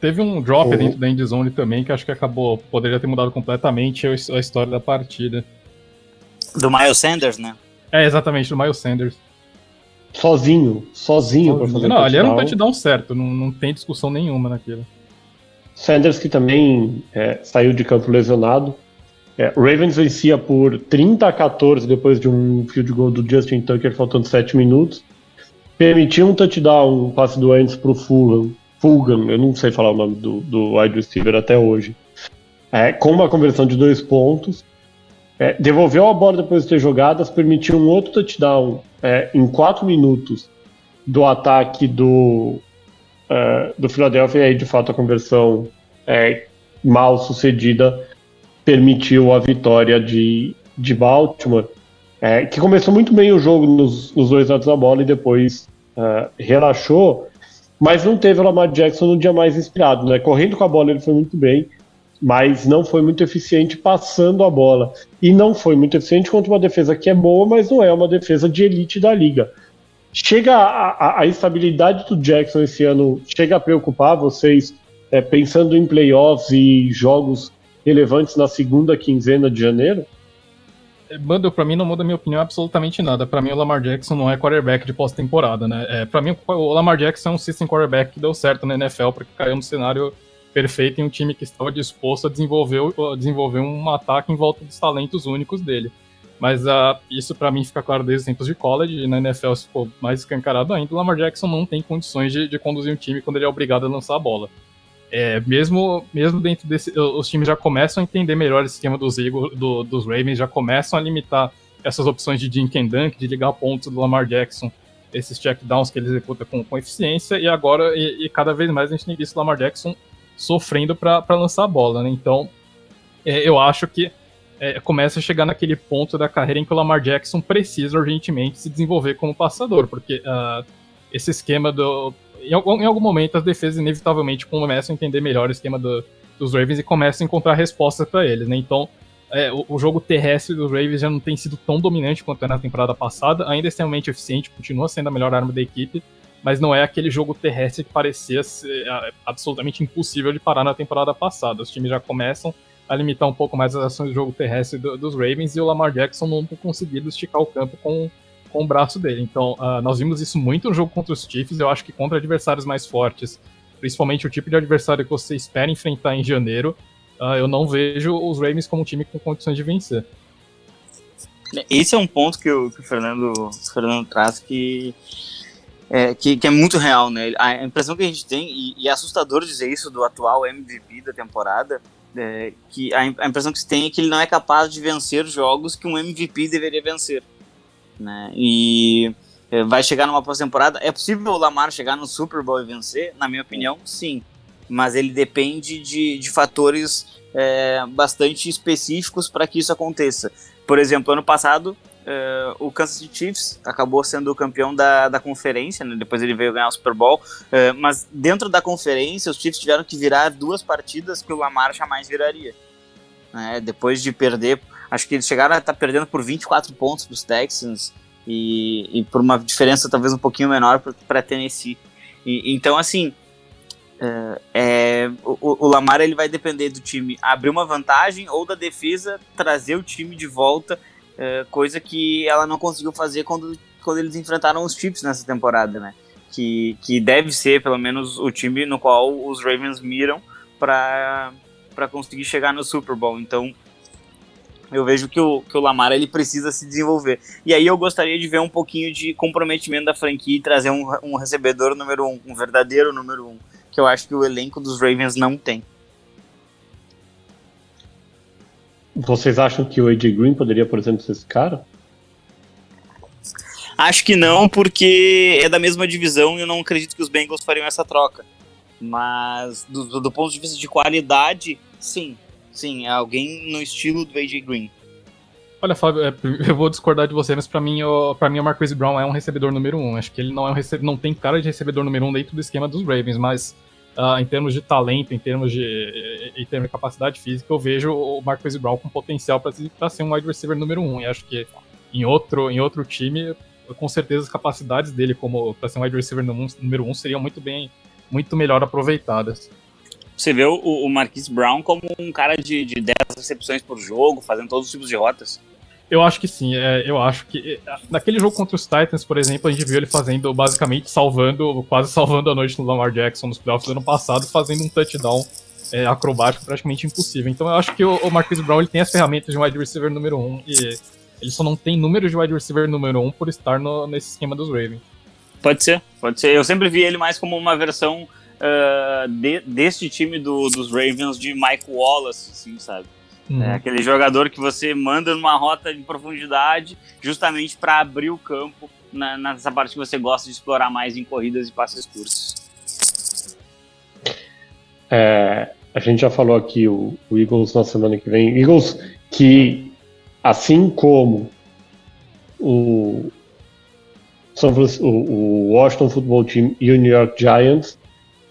Teve um drop dentro da endzone também, que acho que acabou, poderia ter mudado completamente a história da partida. Do Miles Sanders, né? É, exatamente, do Miles Sanders. Sozinho, sozinho, para fazer Não, ali era um touchdown certo, não, não tem discussão nenhuma naquilo. Sanders que também é, saiu de campo lesionado. É, Ravens vencia por 30 a 14 depois de um field goal do Justin Tucker faltando 7 minutos. Permitiu um touchdown, um passe do Ends pro Fulham. Fulham, eu não sei falar o nome do, do wide receiver até hoje. É, com uma conversão de dois pontos. É, devolveu a bola depois de ter jogadas, permitiu um outro touchdown é, em quatro minutos do ataque do, é, do Philadelphia, e aí de fato a conversão é, mal sucedida permitiu a vitória de, de Baltimore, é, que começou muito bem o jogo nos, nos dois lados da bola e depois é, relaxou, mas não teve o Lamar Jackson no dia mais inspirado, né? Correndo com a bola ele foi muito bem, mas não foi muito eficiente passando a bola. E não foi muito eficiente contra uma defesa que é boa, mas não é uma defesa de elite da liga. Chega a, a, a estabilidade do Jackson esse ano, chega a preocupar vocês, é, pensando em playoffs e jogos relevantes na segunda quinzena de janeiro? Manda, pra mim não muda minha opinião absolutamente nada. Para mim o Lamar Jackson não é quarterback de pós-temporada, né? É, para mim o Lamar Jackson é um system quarterback que deu certo na NFL porque caiu no cenário perfeito em um time que estava disposto a desenvolver, a desenvolver um ataque em volta dos talentos únicos dele. Mas uh, isso para mim fica claro desde os tempos de college, na NFL ficou mais escancarado ainda. O Lamar Jackson não tem condições de, de conduzir um time quando ele é obrigado a lançar a bola. É, mesmo, mesmo dentro desse. Os times já começam a entender melhor esse esquema dos, Eagles, do, dos Ravens, já começam a limitar essas opções de dink and dunk, de ligar pontos do Lamar Jackson, esses checkdowns que ele executa com, com eficiência, e agora, e, e, cada vez mais a gente tem visto o Lamar Jackson sofrendo para lançar a bola, né? Então, é, eu acho que é, começa a chegar naquele ponto da carreira em que o Lamar Jackson precisa urgentemente se desenvolver como passador, porque uh, esse esquema do. Em algum, em algum, momento, as defesas inevitavelmente começam a entender melhor o esquema do, dos Ravens e começam a encontrar respostas para eles, né? Então, é, o, o, jogo terrestre dos Ravens já não tem sido tão dominante quanto era na temporada passada, ainda é extremamente eficiente, continua sendo a melhor arma da equipe, mas não é aquele jogo terrestre que parecia ser é, absolutamente impossível de parar na temporada passada. Os times já começam a limitar um pouco mais as ações do jogo terrestre do, dos Ravens e o Lamar Jackson não tem conseguido esticar o campo com, com o braço dele. Então, uh, nós vimos isso muito no jogo contra os Chiefs. Eu acho que contra adversários mais fortes, principalmente o tipo de adversário que você espera enfrentar em janeiro, uh, eu não vejo os Ravens como um time com condições de vencer. Esse é um ponto que o, que o Fernando, o Fernando traz que é, que, que, é muito real, né? A impressão que a gente tem, e, e é assustador dizer isso do atual MVP da temporada, é, que a, a, impressão que se tem é que ele não é capaz de vencer jogos que um MVP deveria vencer. Né? E é, vai chegar numa pós-temporada. É possível o Lamar chegar no Super Bowl e vencer? Na minha opinião, sim. Mas ele depende de, de fatores é, bastante específicos para que isso aconteça. Por exemplo, ano passado Uh, o Kansas City Chiefs acabou sendo o campeão da, da conferência, né? depois ele veio ganhar o Super Bowl, uh, mas dentro da conferência os Chiefs tiveram que virar duas partidas que o Lamar jamais viraria. Né? Depois de perder, acho que eles chegaram a estar tá perdendo por 24 pontos para os Texans e, e, por uma diferença talvez um pouquinho menor para Tennessee. E, então, assim, uh, é, o, o Lamar ele vai depender do time abrir uma vantagem ou da defesa trazer o time de volta é, coisa que ela não conseguiu fazer quando, quando eles enfrentaram os Chiefs nessa temporada, né? Que, que deve ser, pelo menos, o time no qual os Ravens miram para conseguir chegar no Super Bowl. Então, eu vejo que o, que o Lamar ele precisa se desenvolver. E aí eu gostaria de ver um pouquinho de comprometimento da franquia e trazer um, um recebedor número um, um verdadeiro número um, que eu acho que o elenco dos Ravens não tem. Vocês acham que o AJ Green poderia, por exemplo, ser esse cara? Acho que não, porque é da mesma divisão e eu não acredito que os Bengals fariam essa troca. Mas do, do, ponto de vista de qualidade, sim, Sim, é alguém no estilo do AJ Green. Olha, Fábio, é, eu vou discordar de você, mas para mim, para mim o Marquise Brown é um recebedor número um. Acho que ele não é um recebe, não tem cara de recebedor número um dentro do esquema dos Ravens, mas uh, em termos de talento, em termos de, em termos de capacidade física, eu vejo o Marquise Brown com potencial para ser um wide receiver número um. E acho que em outro, em outro time, com certeza as capacidades dele como para ser um wide receiver número um seriam muito bem, muito melhor aproveitadas você vê o, o Marquise Brown como um cara de, de 10 recepções por jogo, fazendo todos os tipos de rotas. Eu acho que sim, é, eu acho que. É, naquele jogo contra os Titans, por exemplo, a gente viu ele fazendo, basicamente, salvando, quase salvando a noite no Lamar Jackson nos playoffs do ano passado, fazendo um touchdown é, acrobático praticamente impossível. Então eu acho que o, o Marquise Brown ele tem as ferramentas de wide receiver número 1 um, e ele só não tem número de wide receiver número 1 um por estar no, nesse esquema dos Ravens. Pode ser, pode ser. Eu sempre vi ele mais como uma versão uh, de, deste time do, dos Ravens de Mike Wallace, assim, sabe? Uhum. É aquele jogador que você manda numa rota de profundidade justamente para abrir o campo na, nessa parte que você gosta de explorar mais em corridas e passes curtos. É, a gente já falou aqui o, o, Eagles na semana que vem. Eagles que, assim como o, o, o Washington Football Team e o New York Giants,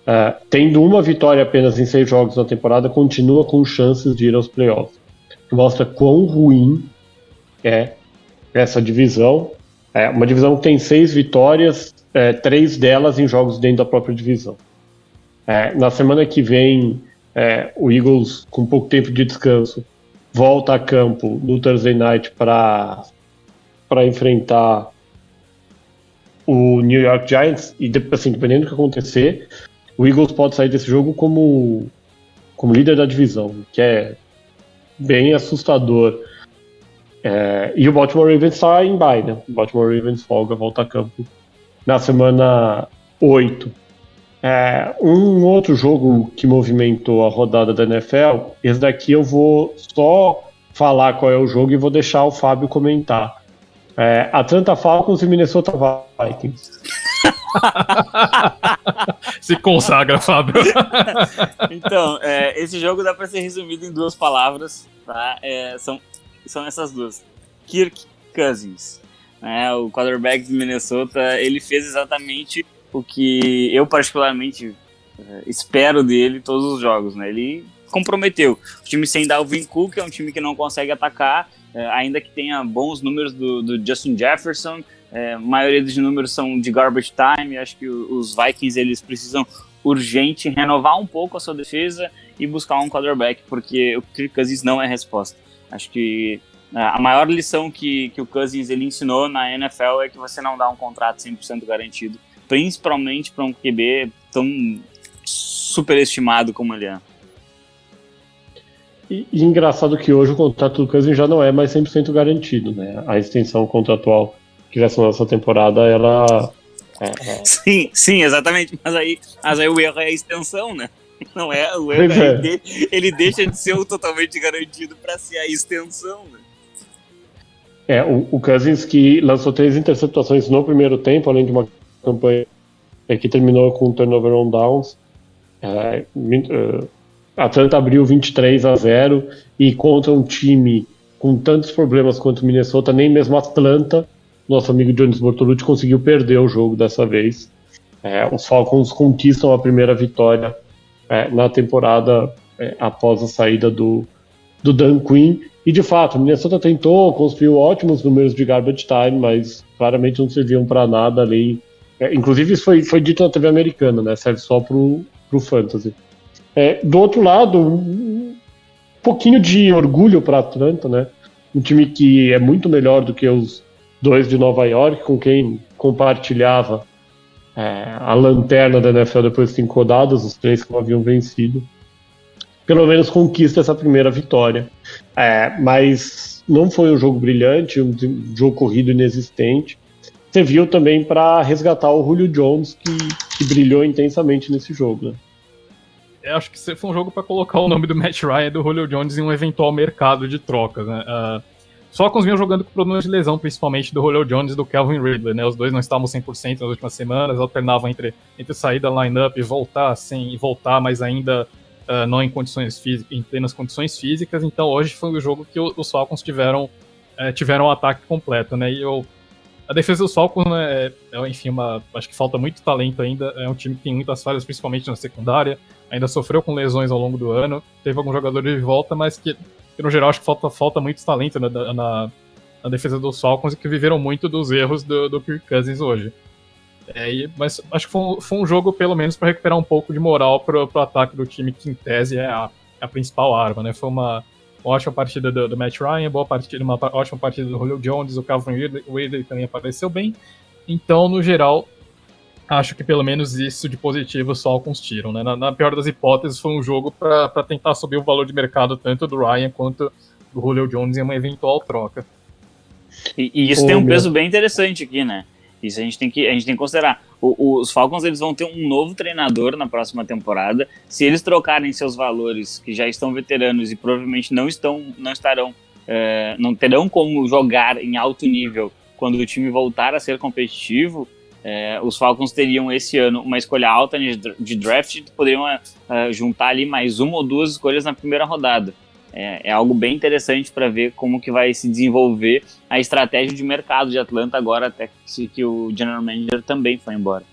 Uh, tendo uma vitória apenas em seis jogos na temporada, continua com chances de ir aos playoffs. Mostra quão ruim é essa divisão. É uma divisão que tem seis vitórias, é, três delas em jogos dentro da própria divisão. É, na semana que vem, é, o Eagles, com pouco tempo de descanso, volta a campo no Thursday Night para enfrentar o New York Giants. E, assim, dependendo do que acontecer, o Eagles pode sair desse jogo como, como líder da divisão, que é bem assustador. É, e o Baltimore Ravens está em bye, né? O Baltimore Ravens folga, volta a campo na semana 8. É, um outro jogo que movimentou a rodada da NFL, esse daqui eu vou só falar qual é o jogo e vou deixar o Fábio comentar. É, Atlanta Falcons e Minnesota Vikings. Se consagra, Fábio. então, é, esse jogo dá para ser resumido em duas palavras, tá? É, são, são essas duas. Kirk Cousins. Né, o quarterback de Minnesota, ele fez exatamente o que eu particularmente é, espero dele todos os jogos, né? Ele comprometeu. O time sem Dalvin Cook é um time que não consegue atacar, é, ainda que tenha bons números do, do Justin Jefferson, é, a maioria dos números são de garbage time. Acho que os Vikings eles precisam urgente renovar um pouco a sua defesa e buscar um quarterback, porque o Kirk Cousins não é resposta. Acho que é, a maior lição que, que o Cousins ele ensinou na NFL é que você não dá um contrato 100% garantido, principalmente para um QB tão superestimado como ele é. E, e, engraçado que hoje o contrato do Cousins já não é mais 100% garantido, né? A extensão contratual que ser nossa temporada, ela. É, é. Sim, sim, exatamente. Mas aí, mas aí o erro é a extensão, né? Não é o erro, é. Ele, ele, deixa de ser o totalmente garantido para ser a extensão, né? É, o, o Cousins que lançou três interceptações no primeiro tempo, além de uma campanha que terminou com turnover on downs. É, uh, Atlanta abriu 23 a 0 e contra um time com tantos problemas quanto o Minnesota, nem mesmo Atlanta nosso amigo Jones Bortolucci conseguiu perder o jogo dessa vez. É, os Falcons conquistam a primeira vitória é, na temporada é, após a saída do, do Dan Quinn. E de fato, Minnesota tentou, construiu ótimos números de garbage time, mas claramente não serviam para nada além. É, inclusive, isso foi, foi dito na TV americana, né? Serve só para o fantasy. É, do outro lado, um pouquinho de orgulho para Atlanta, né? Um time que é muito melhor do que os dois de Nova York, com quem compartilhava é, a lanterna da NFL depois de cinco rodadas, os três que haviam vencido. pelo menos conquista essa primeira vitória. É, mas não foi um jogo brilhante, um jogo corrido inexistente. Serviu também para resgatar o Julio Jones, que, que, brilhou intensamente nesse jogo. Né? Eu acho que foi um jogo para colocar o nome do Matt Ryan e do Julio Jones em um eventual mercado de trocas. Né? Uh, só com os meus jogando com problemas de lesão, principalmente do Julio Jones e do Calvin Ridley. Né? Os dois não estavam 100% nas últimas semanas, alternavam entre, entre sair da lineup e voltar sem e voltar, mas ainda uh, não em condições físicas, em plenas condições físicas. Então hoje foi o jogo que os Falcons tiveram uh, tiveram um ataque completo, né? E eu a defesa dos Falcons, né, é, é, enfim, uma, acho que falta muito talento ainda. É um time que tem muitas falhas, principalmente na secundária. Ainda sofreu com lesões ao longo do ano. Teve alguns jogadores de volta, mas que, que no geral, acho que falta, falta muito talento na, na, na, defesa dos Falcons e que viveram muito dos erros do, do Kirk Cousins hoje. É, e, mas acho que foi um, foi um jogo, pelo menos, para recuperar um pouco de moral para o ataque do time, que em tese é a, é a principal arma, né? Foi uma ótima partida do, do, Matt Ryan, boa partida, uma ótima partida do Julio Jones, o Calvin Ridley, também apareceu bem. Então, no geral, acho que pelo menos isso de positivo só alguns tiram, né? Na, na, pior das hipóteses, foi um jogo para tentar subir o valor de mercado tanto do Ryan quanto do Julio Jones em uma eventual troca. E, e isso oh, tem um meu. peso bem interessante aqui, né? Isso a gente tem que, a gente tem que considerar. O, os Falcons eles vão ter um novo treinador na próxima temporada. Se eles trocarem seus valores, que já estão veteranos e provavelmente não estão, não estarão, é, não terão como jogar em alto nível quando o time voltar a ser competitivo, é, os Falcons teriam esse ano uma escolha alta de draft, poderiam é, juntar ali mais uma ou duas escolhas na primeira rodada é, é algo bem interessante para ver como que vai se desenvolver a estratégia de mercado de Atlanta agora, até que o General Manager também foi embora.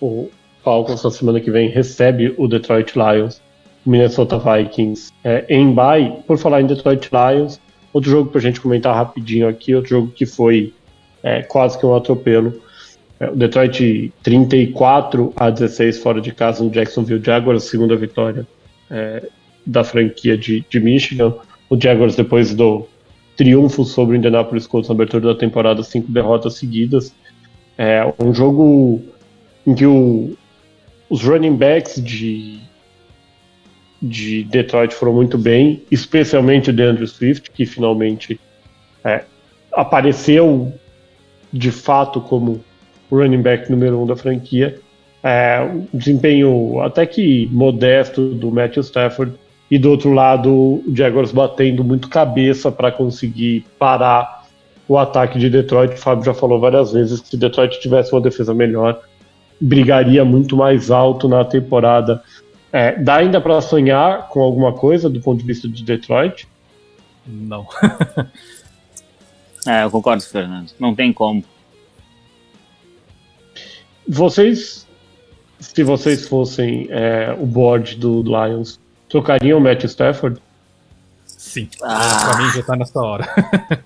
O Falcons na semana que vem recebe o Detroit Lions, Minnesota Vikings é, em bye. Por falar em Detroit Lions, outro jogo para a gente comentar rapidinho aqui, outro jogo que foi é, quase que um atropelo. É, o Detroit 34 a 16 fora de casa no Jacksonville Jaguars, segunda vitória é, da franquia de, de Michigan. O Jaguars, depois do triunfo sobre o Indianapolis Colts na abertura da temporada, cinco derrotas seguidas. É um jogo em que o, os running backs de, de Detroit foram muito bem, especialmente o DeAndre Swift, que finalmente é, apareceu de fato como running back número um da franquia. É, um desempenho até que modesto do Matthew Stafford e do outro lado o Jaguars batendo muito cabeça para conseguir parar o ataque de Detroit. O Fábio já falou várias vezes que se Detroit tivesse uma defesa melhor, brigaria muito mais alto na temporada. É, dá ainda para sonhar com alguma coisa do ponto de vista de Detroit? Não. é, eu concordo, Fernando. Não tem como. Vocês, se vocês fossem é, o board do Lions, Trocariam o Matt Stafford? Sim. Ah. Pra mim já tá nessa hora.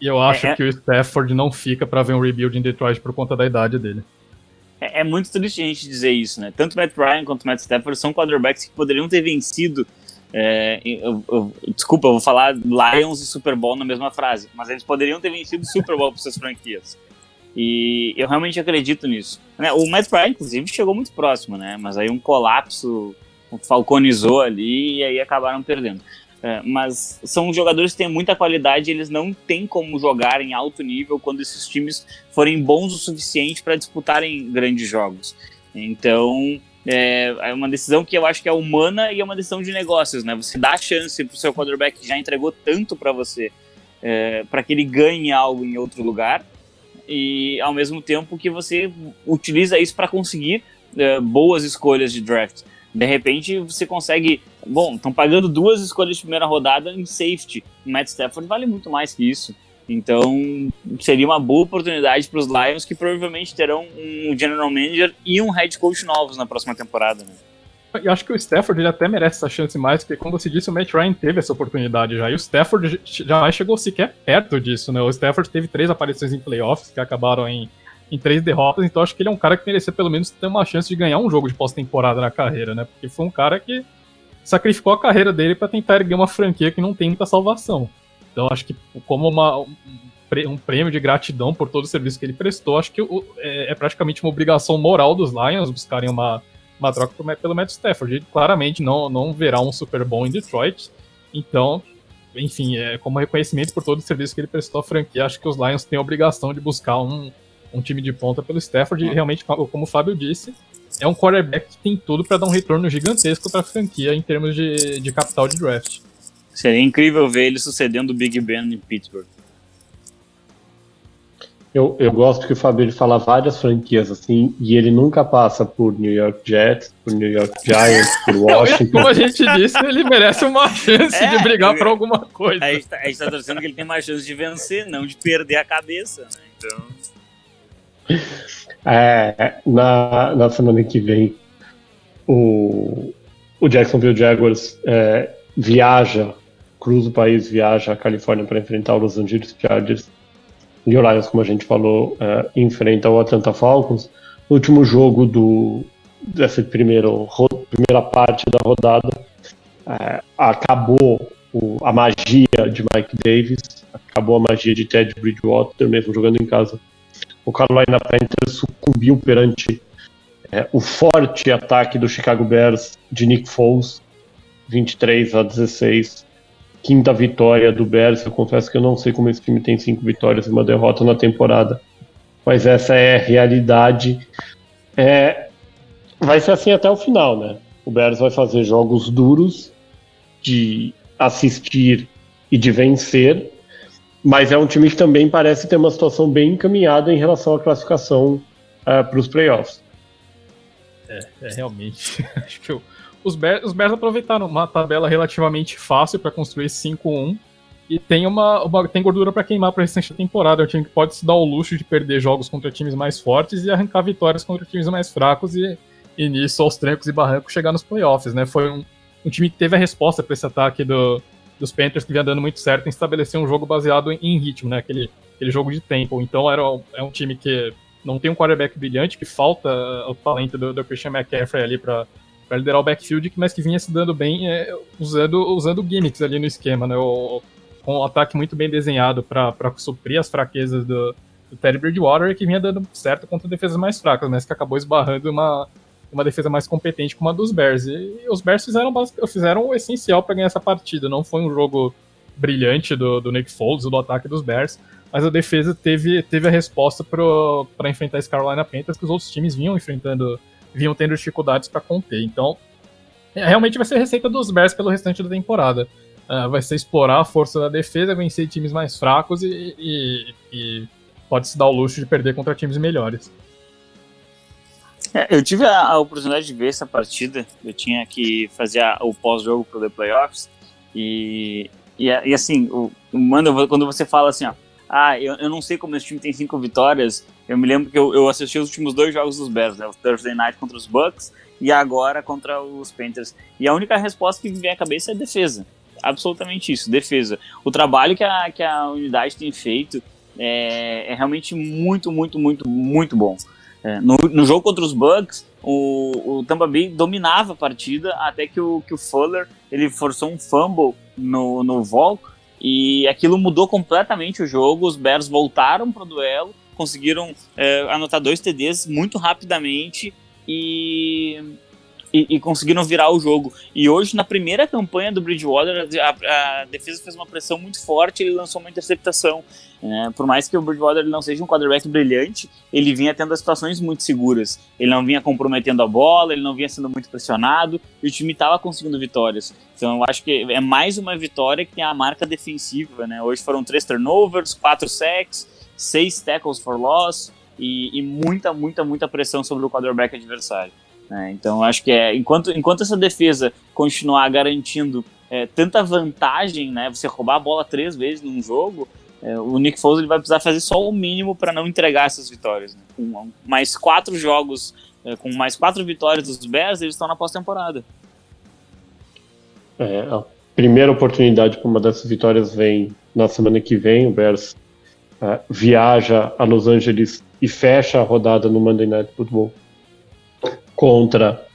e eu acho é, que o Stafford não fica para ver um rebuild em Detroit por conta da idade dele. É, é, muito triste a gente dizer isso, né? Tanto Matt Ryan quanto Matt Stafford são quarterbacks que poderiam ter vencido. É, eu, eu, desculpa, eu vou falar Lions e Super Bowl na mesma frase, mas eles poderiam ter vencido o Super Bowl para suas franquias. E eu realmente acredito nisso. Né? O Matt Ryan, inclusive, chegou muito próximo, né? Mas aí um colapso falconizou ali e aí acabaram perdendo. É, mas são jogadores que têm muita qualidade eles não têm como jogar em alto nível quando esses times forem bons o suficiente para disputarem grandes jogos. Então, é, é, uma decisão que eu acho que é humana e é uma decisão de negócios, né? Você dá chance para o seu quarterback que já entregou tanto para você, é, para que ele ganhe algo em outro lugar, e ao mesmo tempo que você utiliza isso para conseguir é, boas escolhas de draft. De repente você consegue. Bom, estão pagando duas escolhas de primeira rodada em safety. O Matt Stafford vale muito mais que isso. Então seria uma boa oportunidade para os Lions que provavelmente terão um general manager e um head coach novos na próxima temporada. Né? Eu acho que o Stafford ele até merece essa chance mais, porque como você disse, o Matt Ryan teve essa oportunidade já, e o Stafford jamais chegou sequer perto disso, né? O Stafford teve três aparições em playoffs que acabaram em em três derrotas, então acho que ele é um cara que merecia pelo menos ter uma chance de ganhar um jogo de pós-temporada na carreira, né? Porque foi um cara que sacrificou a carreira dele para tentar erguer uma franquia que não tem muita salvação. Então acho que como uma, um prêmio de gratidão por todo o serviço que ele prestou, acho que é, é praticamente uma obrigação moral dos Lions buscarem uma, uma troca pelo Matt Stafford. Ele claramente não, não verá um Super Bowl em Detroit. Então, enfim, é, como reconhecimento por todo o serviço que ele prestou à franquia, acho que os Lions têm a obrigação de buscar um, um time de ponta pelo Stafford. E realmente, como o Fábio disse, é um quarterback que tem tudo para dar um retorno gigantesco para a franquia em termos de, de capital de draft. Seria incrível ver ele sucedendo o Big Ben em Pittsburgh. Eu, eu gosto que o Fabio fala várias franquias assim, e ele nunca passa por New York Jets, por New York Giants, por Washington. Como a gente disse, ele merece uma chance é, de brigar por alguma coisa. A gente, tá, a gente tá torcendo que ele tem mais chance de vencer, não de perder a cabeça, né? Então. É, na, na semana que vem, o, o Jacksonville Jaguars é, viaja, cruza o país, viaja à Califórnia para enfrentar o Los Angeles Chargers e o Lions, como a gente falou, uh, enfrenta o Atlanta Falcons. No último jogo do, dessa primeiro, primeira parte da rodada, uh, acabou o, a magia de Mike Davis, acabou a magia de Ted Bridgewater, mesmo jogando em casa. O Carolina Panthers sucumbiu perante uh, o forte ataque do Chicago Bears de Nick Foles, 23 a 16 quinta vitória do Bears. Eu confesso que eu não sei como esse time tem cinco vitórias e uma derrota na temporada. Mas essa é a realidade. É, vai ser assim até o final, né? O Bears vai fazer jogos duros de assistir e de vencer, mas é um time que também parece ter uma situação bem encaminhada em relação à classificação uh, é, para os playoffs. É, é, realmente. Acho que eu, os Bears, os Bears aproveitaram uma tabela relativamente fácil para construir 5-1 e tem uma, uma tem gordura para queimar para restante da temporada. É um time que pode se dar o luxo de perder jogos contra times mais fortes e arrancar vitórias contra times mais fracos e, e nisso, aos trancos e barrancos, chegar nos playoffs, né? Foi um, um time que teve a resposta para esse ataque do, dos Panthers que vinha dando muito certo em estabelecer um jogo baseado em, em ritmo, né? Aquele, aquele jogo de tempo. Então era, é um time que não tem um quarterback brilhante, que falta o talento do, do Christian McCaffrey ali para para liderar o backfield, mas que vinha se dando bem é, usando, usando gimmicks ali no esquema, né? O, com um ataque muito bem desenhado para suprir as fraquezas do, do Teddy Bridgewater, que vinha dando certo contra defesas mais fracas, mas que acabou esbarrando uma, uma defesa mais competente como a dos Bears. E, os Bears fizeram, fizeram o essencial para ganhar essa partida. Não foi um jogo brilhante do, do Nick Foles, do ataque dos Bears, mas a defesa teve, teve a resposta para enfrentar esse Carolina Panthers que os outros times vinham enfrentando vinham tendo dificuldades para conter. Então, é, realmente vai ser receita dos Bears pelo restante da temporada. Uh, vai ser explorar a força da defesa, vencer times mais fracos e, e, e pode se dar o luxo de perder contra times melhores. É, eu tive a, a, oportunidade de ver essa partida. Eu tinha que fazer a, o pós-jogo para The Playoffs. E, e, e assim, o, mano, quando você fala assim, ó, ah, eu, eu não sei como esse time tem cinco vitórias. Eu me lembro que eu, eu assisti os últimos dois jogos dos Bears, né? O Thursday Night contra os Bucks e agora contra os Panthers. E a única resposta que me vem à cabeça é defesa. Absolutamente isso, defesa. O trabalho que a, que a unidade tem feito é, é realmente muito, muito, muito, muito bom. É, no, no, jogo contra os Bucks, o, o, Tampa Bay dominava a partida até que o, que o Fuller ele forçou um fumble no, no Volk e aquilo mudou completamente o jogo. Os Bears voltaram para o duelo, conseguiram é, anotar dois TDs muito rapidamente e, e, e, conseguiram virar o jogo. E hoje, na primeira campanha do Bridgewater, a, a defesa fez uma pressão muito forte ele lançou uma interceptação. É, por mais que o Bridgewater não seja um quarterback brilhante, ele vinha tendo situações muito seguras. Ele não vinha comprometendo a bola, ele não vinha sendo muito pressionado e o time estava conseguindo vitórias. Então eu acho que é mais uma vitória que tem a marca defensiva. Né? Hoje foram três turnovers, quatro sacks, seis tackles for loss e, e muita, muita, muita pressão sobre o quarterback adversário. Né? Então acho que é enquanto, enquanto essa defesa continuar garantindo é, tanta vantagem, né, você roubar a bola três vezes num jogo, é, o Nick Foles ele vai precisar fazer só o mínimo para não entregar essas vitórias. Né? Com mais quatro jogos, é, com mais quatro vitórias dos Bears, eles estão na pós-temporada. É, a primeira oportunidade para uma dessas vitórias vem na semana que vem. O Bears é, viaja a Los Angeles e fecha a rodada no Monday Night Football contra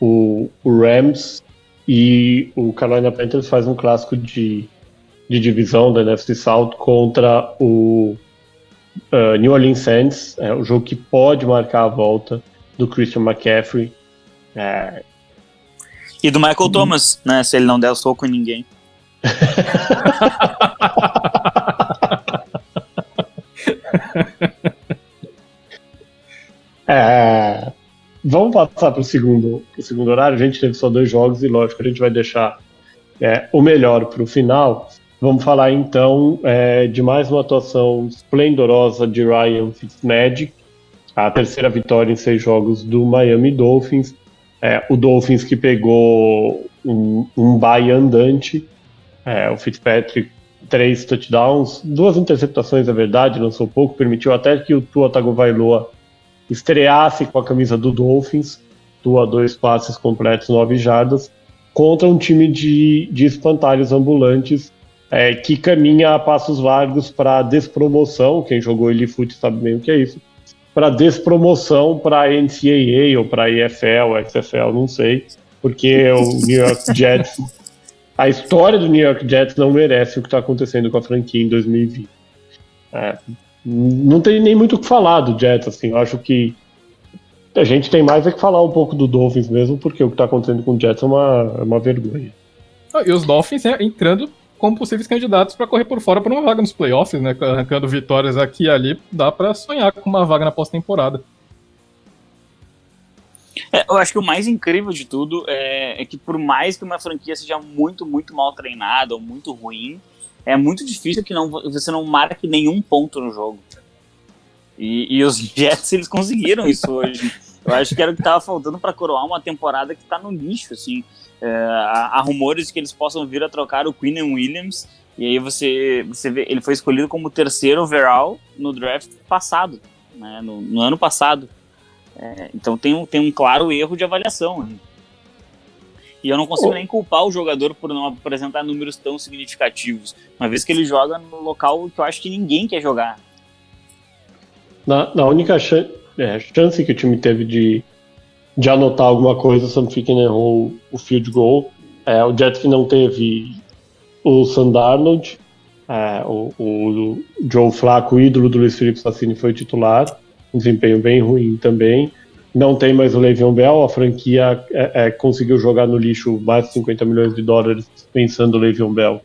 o, o Rams e o Carolina Panthers faz um clássico de de divisão da NFC South contra o uh, New Orleans Saints, é o jogo que pode marcar a volta do Christian McCaffrey. É... E do Michael Thomas, né? Se ele não der o soco em ninguém. é, vamos passar para o segundo, segundo horário. A gente teve só dois jogos e, lógico, a gente vai deixar é, o melhor para o final. Vamos falar então é, de mais uma atuação esplendorosa de Ryan Fitzmagic, a terceira vitória em seis jogos do Miami Dolphins. É, o Dolphins que pegou um, um bye andante, é, o Fitzpatrick três touchdowns, duas interceptações, é verdade, lançou pouco, permitiu até que o Tua Tagovailoa estreasse com a camisa do Dolphins, Tua dois passes completos, nove jardas, contra um time de, de espantalhos ambulantes é, que caminha a passos largos para despromoção, quem jogou ele fute sabe bem o que é isso, para despromoção para a NCAA ou para a EFL, XFL, não sei, porque o New York Jets a história do New York Jets não merece o que está acontecendo com a franquia em 2020. É, não tem nem muito o que falar do Jets, assim, eu acho que a gente tem mais é que falar um pouco do Dolphins mesmo, porque o que está acontecendo com o Jets é uma, é uma vergonha. Ah, e os Dolphins é, entrando como possíveis candidatos para correr por fora para uma vaga nos playoffs, né? Arrancando vitórias aqui e ali, dá para sonhar com uma vaga na pós-temporada. É, eu acho que o mais incrível de tudo é, é, que por mais que uma franquia seja muito, muito mal treinada ou muito ruim, é muito difícil que não, você não marque nenhum ponto no jogo. E, e os Jets, eles conseguiram isso hoje. Eu acho que era o que estava faltando para coroar uma temporada que está no lixo, assim. É, há, há, rumores que eles possam vir a trocar o Quinn Williams, e aí você, você vê, ele foi escolhido como terceiro overall no draft passado, né, no, no ano passado. É, então tem um, tem um claro erro de avaliação. Né? E eu não consigo nem culpar o jogador por não apresentar números tão significativos, uma vez que ele joga no local que eu acho que ninguém quer jogar. Na, na única chance, é, chance que o time teve de, de anotar alguma coisa, o Sam Ficken errou o field goal. É, o Jets que não teve o Sandarnold, é, o, o, Joe Flacco, ídolo do Luiz Felipe Sassini, foi titular um desempenho bem ruim também. Não tem mais o Le'Veon Bell, a franquia é, é, conseguiu jogar no lixo mais de 50 milhões de dólares pensando o Le'Veon Bell,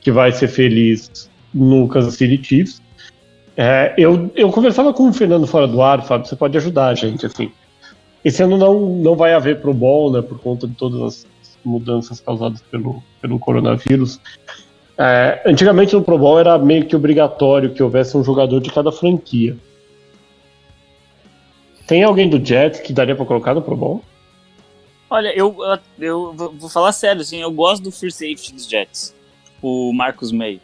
que vai ser feliz no Kansas City Chiefs. É, eu, eu conversava com o Fernando fora do ar, Fábio, você pode ajudar a gente, assim. Esse ano não, não vai haver Pro Bowl, né, por conta de todas as mudanças causadas pelo, pelo coronavírus. É, antigamente no Pro Bowl era meio que obrigatório que houvesse um jogador de cada franquia. Tem alguém do Jets que daria pra colocar no Pro Bowl? Olha, eu, eu, vou falar sério, assim, eu gosto do free safety dos Jets, o Marcus May.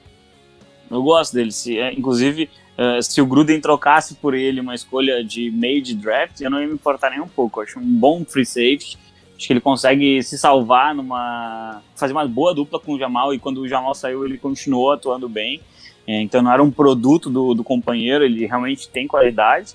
Eu gosto dele. Se, é, inclusive, uh, se o Gruden trocasse por ele uma escolha de meio de draft, eu não ia me importar nem um pouco. Eu acho um bom free safety. Acho que ele consegue se salvar numa. fazer uma boa dupla com o Jamal, e quando o Jamal saiu, ele continuou atuando bem. É, então não era um produto do, do companheiro, ele realmente tem qualidade.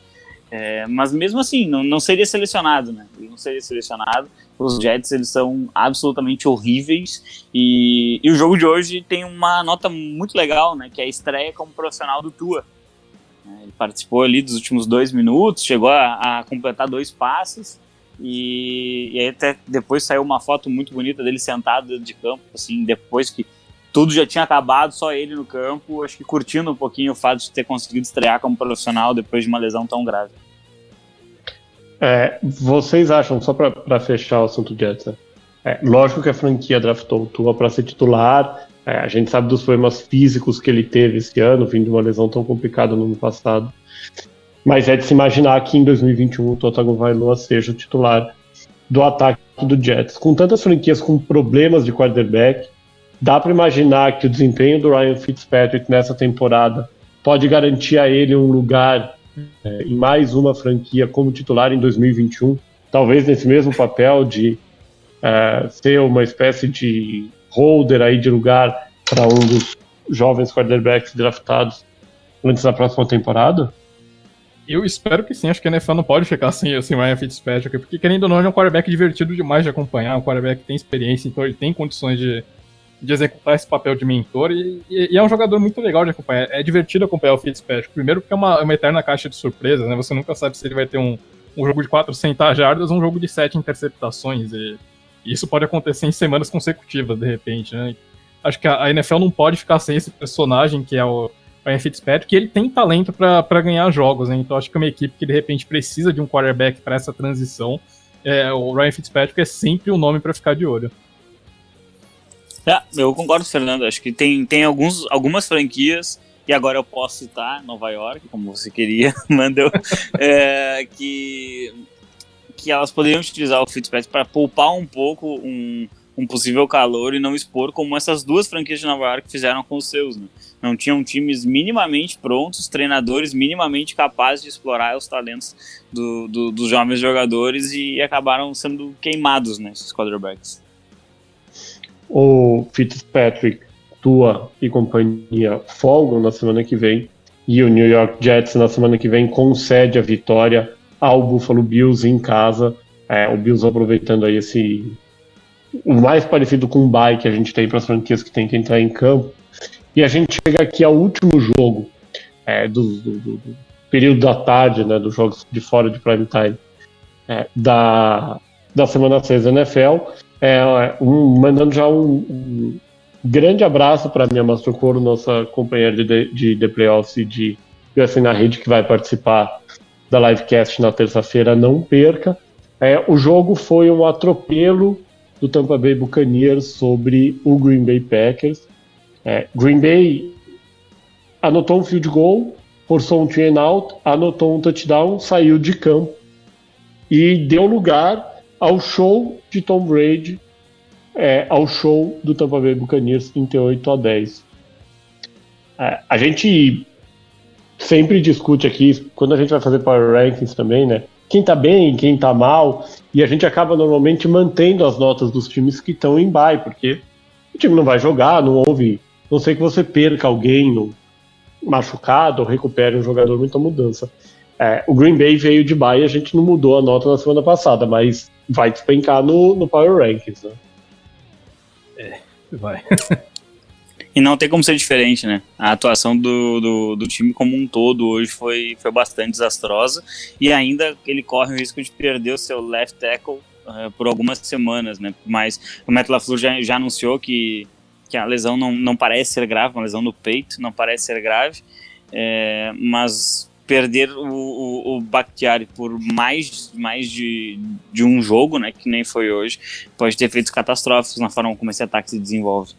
É, mas mesmo assim, não, não seria selecionado, né? Ele não seria selecionado. Os Jets, eles são absolutamente horríveis. E, e o jogo de hoje tem uma nota muito legal, né? Que é a estreia como profissional do Tua. É, ele participou ali dos últimos dois minutos, chegou a, a completar dois passes. E, e, aí até depois saiu uma foto muito bonita dele sentado dentro de campo, assim, depois que tudo já tinha acabado, só ele no campo, acho que curtindo um pouquinho o fato de ter conseguido estrear como profissional depois de uma lesão tão grave. É, vocês acham, só para fechar o assunto Jets, é, lógico que a franquia draftou o Tua para ser titular, é, a gente sabe dos problemas físicos que ele teve esse ano, vindo de uma lesão tão complicada no ano passado, mas é de se imaginar que em 2021 o Tua Tagovailoa seja o titular do ataque do Jets. Com tantas franquias com problemas de quarterback, Dá para imaginar que o desempenho do Ryan Fitzpatrick nessa temporada pode garantir a ele um lugar é, em mais uma franquia como titular em 2021, talvez nesse mesmo papel de é, ser uma espécie de holder aí de lugar para um dos jovens quarterbacks draftados antes da próxima temporada? Eu espero que sim, acho que a NFL não pode ficar sem assim, o Ryan Fitzpatrick, porque querendo ou não, ele é um quarterback divertido demais de acompanhar, um quarterback que tem experiência, então ele tem condições de de executar esse papel de mentor e, e, e, é um jogador muito legal de acompanhar. É divertido acompanhar o Fitzpatrick. Primeiro porque é uma, uma eterna caixa de surpresas, né? Você nunca sabe se ele vai ter um, um jogo de 400 jardas, um jogo de 7 interceptações. E isso pode acontecer em semanas consecutivas, de repente, né? Acho que a NFL não pode ficar sem esse personagem que é o Ryan Fitzpatrick, que ele tem talento para ganhar jogos, né? Então acho que é uma equipe que de repente precisa de um quarterback para essa transição. É, o Ryan Fitzpatrick é sempre um nome para ficar de olho. É, eu concordo, Fernando. Acho que tem, tem alguns, algumas franquias, e agora eu posso citar Nova York, como você queria, mandou, é, que, que elas poderiam utilizar o Fitzpatrick para poupar um pouco um, um possível calor e não expor como essas duas franquias de Nova York fizeram com os seus. Né? Não tinham times minimamente prontos, treinadores minimamente capazes de explorar os talentos do, do, dos jovens jogadores e acabaram sendo queimados, né, esses quarterbacks. O Fitzpatrick, Tua e companhia folgam na semana que vem e o New York Jets na semana que vem concede a vitória ao Buffalo Bills em casa. É, o Bills aproveitando aí esse o mais parecido com um bye que a gente tem para as franquias que tem que entrar em campo. E a gente chega aqui ao último jogo é, do, do, do, período da tarde, né, dos jogos de fora de prime time é, da, da semana 6 da NFL. É, um, mandando já um, um grande abraço para a minha Mastrocoro, nossa companheira de, de, de playoffs e de UFC na rede, que vai participar da livecast na terça-feira. Não perca. É, o jogo foi um atropelo do Tampa Bay Buccaneers sobre o Green Bay Packers. É, Green Bay anotou um field goal, forçou um three out, anotou um touchdown, saiu de campo e deu lugar ao show de Tom Brady, é, ao show do Tampa Bay Buccaneers 38 a 10. É, a gente sempre discute aqui, quando a gente vai fazer Power Rankings também, né? quem tá bem, quem tá mal, e a gente acaba normalmente mantendo as notas dos times que estão em bye, porque o time não vai jogar, não houve, não sei que você perca alguém machucado ou recupere um jogador, muita mudança. É, o Green Bay veio de bye e a gente não mudou a nota na semana passada, mas vai despencar no, no Power Rankings, né? É, vai. E não tem como ser diferente, né? A atuação do, do, do, time como um todo hoje foi, foi bastante desastrosa e ainda ele corre o risco de perder o seu left tackle uh, por algumas semanas, né? Mas o Matt LaFleur já, já anunciou que, que a lesão não, não parece ser grave, uma lesão no peito, não parece ser grave, é, mas perder o, o, o Bakhtiari por mais, mais de, de um jogo, né, que nem foi hoje, pode ter efeitos catastróficos na forma como esse ataque se desenvolve.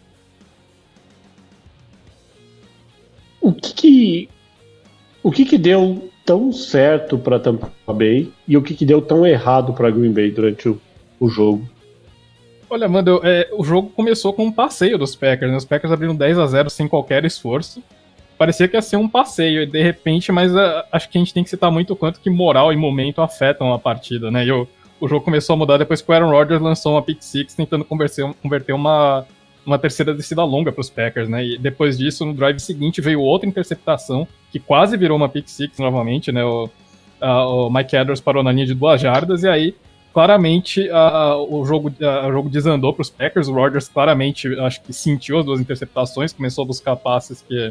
o que, que o que, que deu tão certo para Tampa Bay e o que, que deu tão errado para Green Bay durante o, o jogo? Olha, Mando, é, o jogo começou com um passeio dos Packers. Né? Os Packers abriram 10 a 0 sem qualquer esforço. Parecia que ia ser um passeio, de repente, mas uh, acho que a gente tem que citar muito o quanto que moral e momento afetam a partida, né? E o, o jogo começou a mudar depois que o Aaron Rodgers lançou uma pick six tentando converter, uma, uma terceira descida longa para os Packers, né? E depois disso, no drive seguinte, veio outra interceptação que quase virou uma pick six novamente, né? O, o Mike Edwards parou na linha de duas jardas e aí claramente a, o, jogo, o jogo desandou para os Packers. O Rodgers claramente acho que sentiu as duas interceptações, começou a buscar passes que,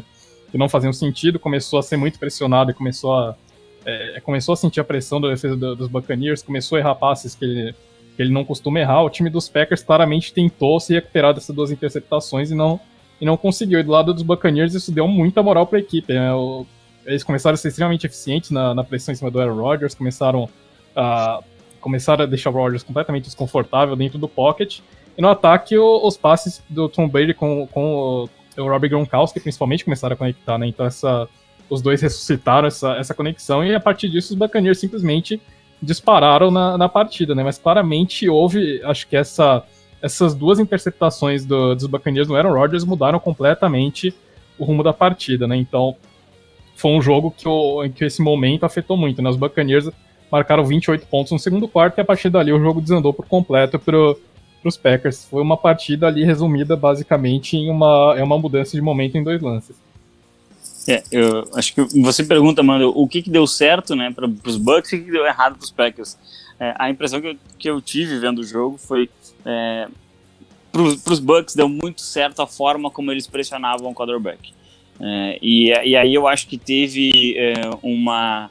que não faziam sentido, começou a ser muito pressionado e começou a é, começou a sentir a pressão da defesa do, dos Buccaneers, começou a errar passes que ele que ele não costuma errar. O time dos Packers claramente tentou se recuperar dessas duas interceptações e não, e não conseguiu. E do lado dos Buccaneers, isso deu muita moral para a equipe. Né? O, eles começaram a ser extremamente eficientes na, na pressão em cima do Aaron Rodgers, começaram a, começaram a deixar o Rodgers completamente desconfortável dentro do pocket. E no ataque, o, os passes do Tom Brady com, com o, Robbie Gronkowski, principalmente, começaram a conectar. Né? Então, essa, os dois ressuscitaram essa, essa conexão e a partir disso, os Buccaneers simplesmente dispararam na, na partida, né? Mas claramente houve, acho que essa, essas duas interceptações do, dos Buccaneers no Aaron Rodgers mudaram completamente o rumo da partida, né? Então foi um jogo que, o, que esse momento afetou muito, né? Os Buccaneers marcaram 28 pontos no segundo quarto e a partir dali o jogo desandou por completo para os Packers. Foi uma partida ali resumida basicamente em uma, é uma mudança de momento em dois lances. É, eu acho que você pergunta, mano, o que, que deu certo, né, para os Bucks e o que, deu errado para os Packers. É, a impressão que eu, que eu tive vendo o jogo foi é, para os Bucks deu muito certo a forma como eles pressionavam o quarterback. É, e, e aí eu acho que teve é, uma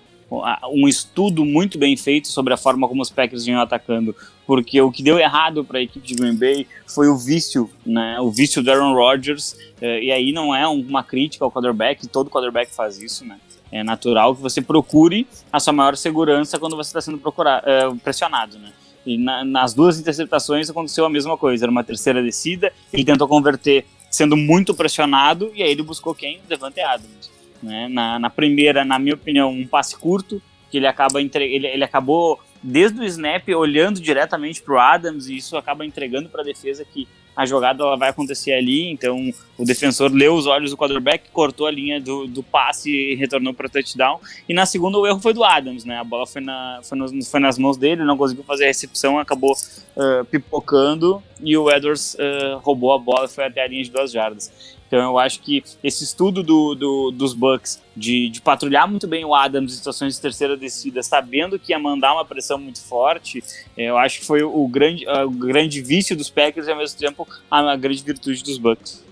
um estudo muito bem feito sobre a forma como os Packers vinham atacando, porque o que deu errado para a equipe de Green Bay foi o vício, né, o vício do Aaron Rodgers, eh, e aí não é uma crítica ao quarterback, todo quarterback faz isso, né, é natural que você procure a sua maior segurança quando você está sendo procurado, eh, pressionado, né. E na, nas duas interceptações aconteceu a mesma coisa, era uma terceira descida, ele tentou converter sendo muito pressionado, e aí ele buscou quem? Devante Adams. Né? Na, na primeira, na minha opinião, um passe curto, que ele acaba entre... ele, ele acabou desde o snap olhando diretamente para o Adams e isso acaba entregando para a defesa que a jogada ela vai acontecer ali, então o defensor leu os olhos do quarterback, cortou a linha do, do passe e retornou para touchdown. E na segunda o erro foi do Adams, né? A bola foi, na, foi, nos, foi nas mãos dele, não conseguiu fazer a recepção, acabou uh, pipocando e o Edwards uh, roubou a bola e foi até a linha de duas jardas. Então eu acho que esse estudo do, do, dos Bucks de, de, patrulhar muito bem o Adams em situações de terceira descida, sabendo que ia mandar uma pressão muito forte, eu acho que foi o grande, o grande vício dos Packers e ao mesmo tempo a, a grande virtude dos Bucks.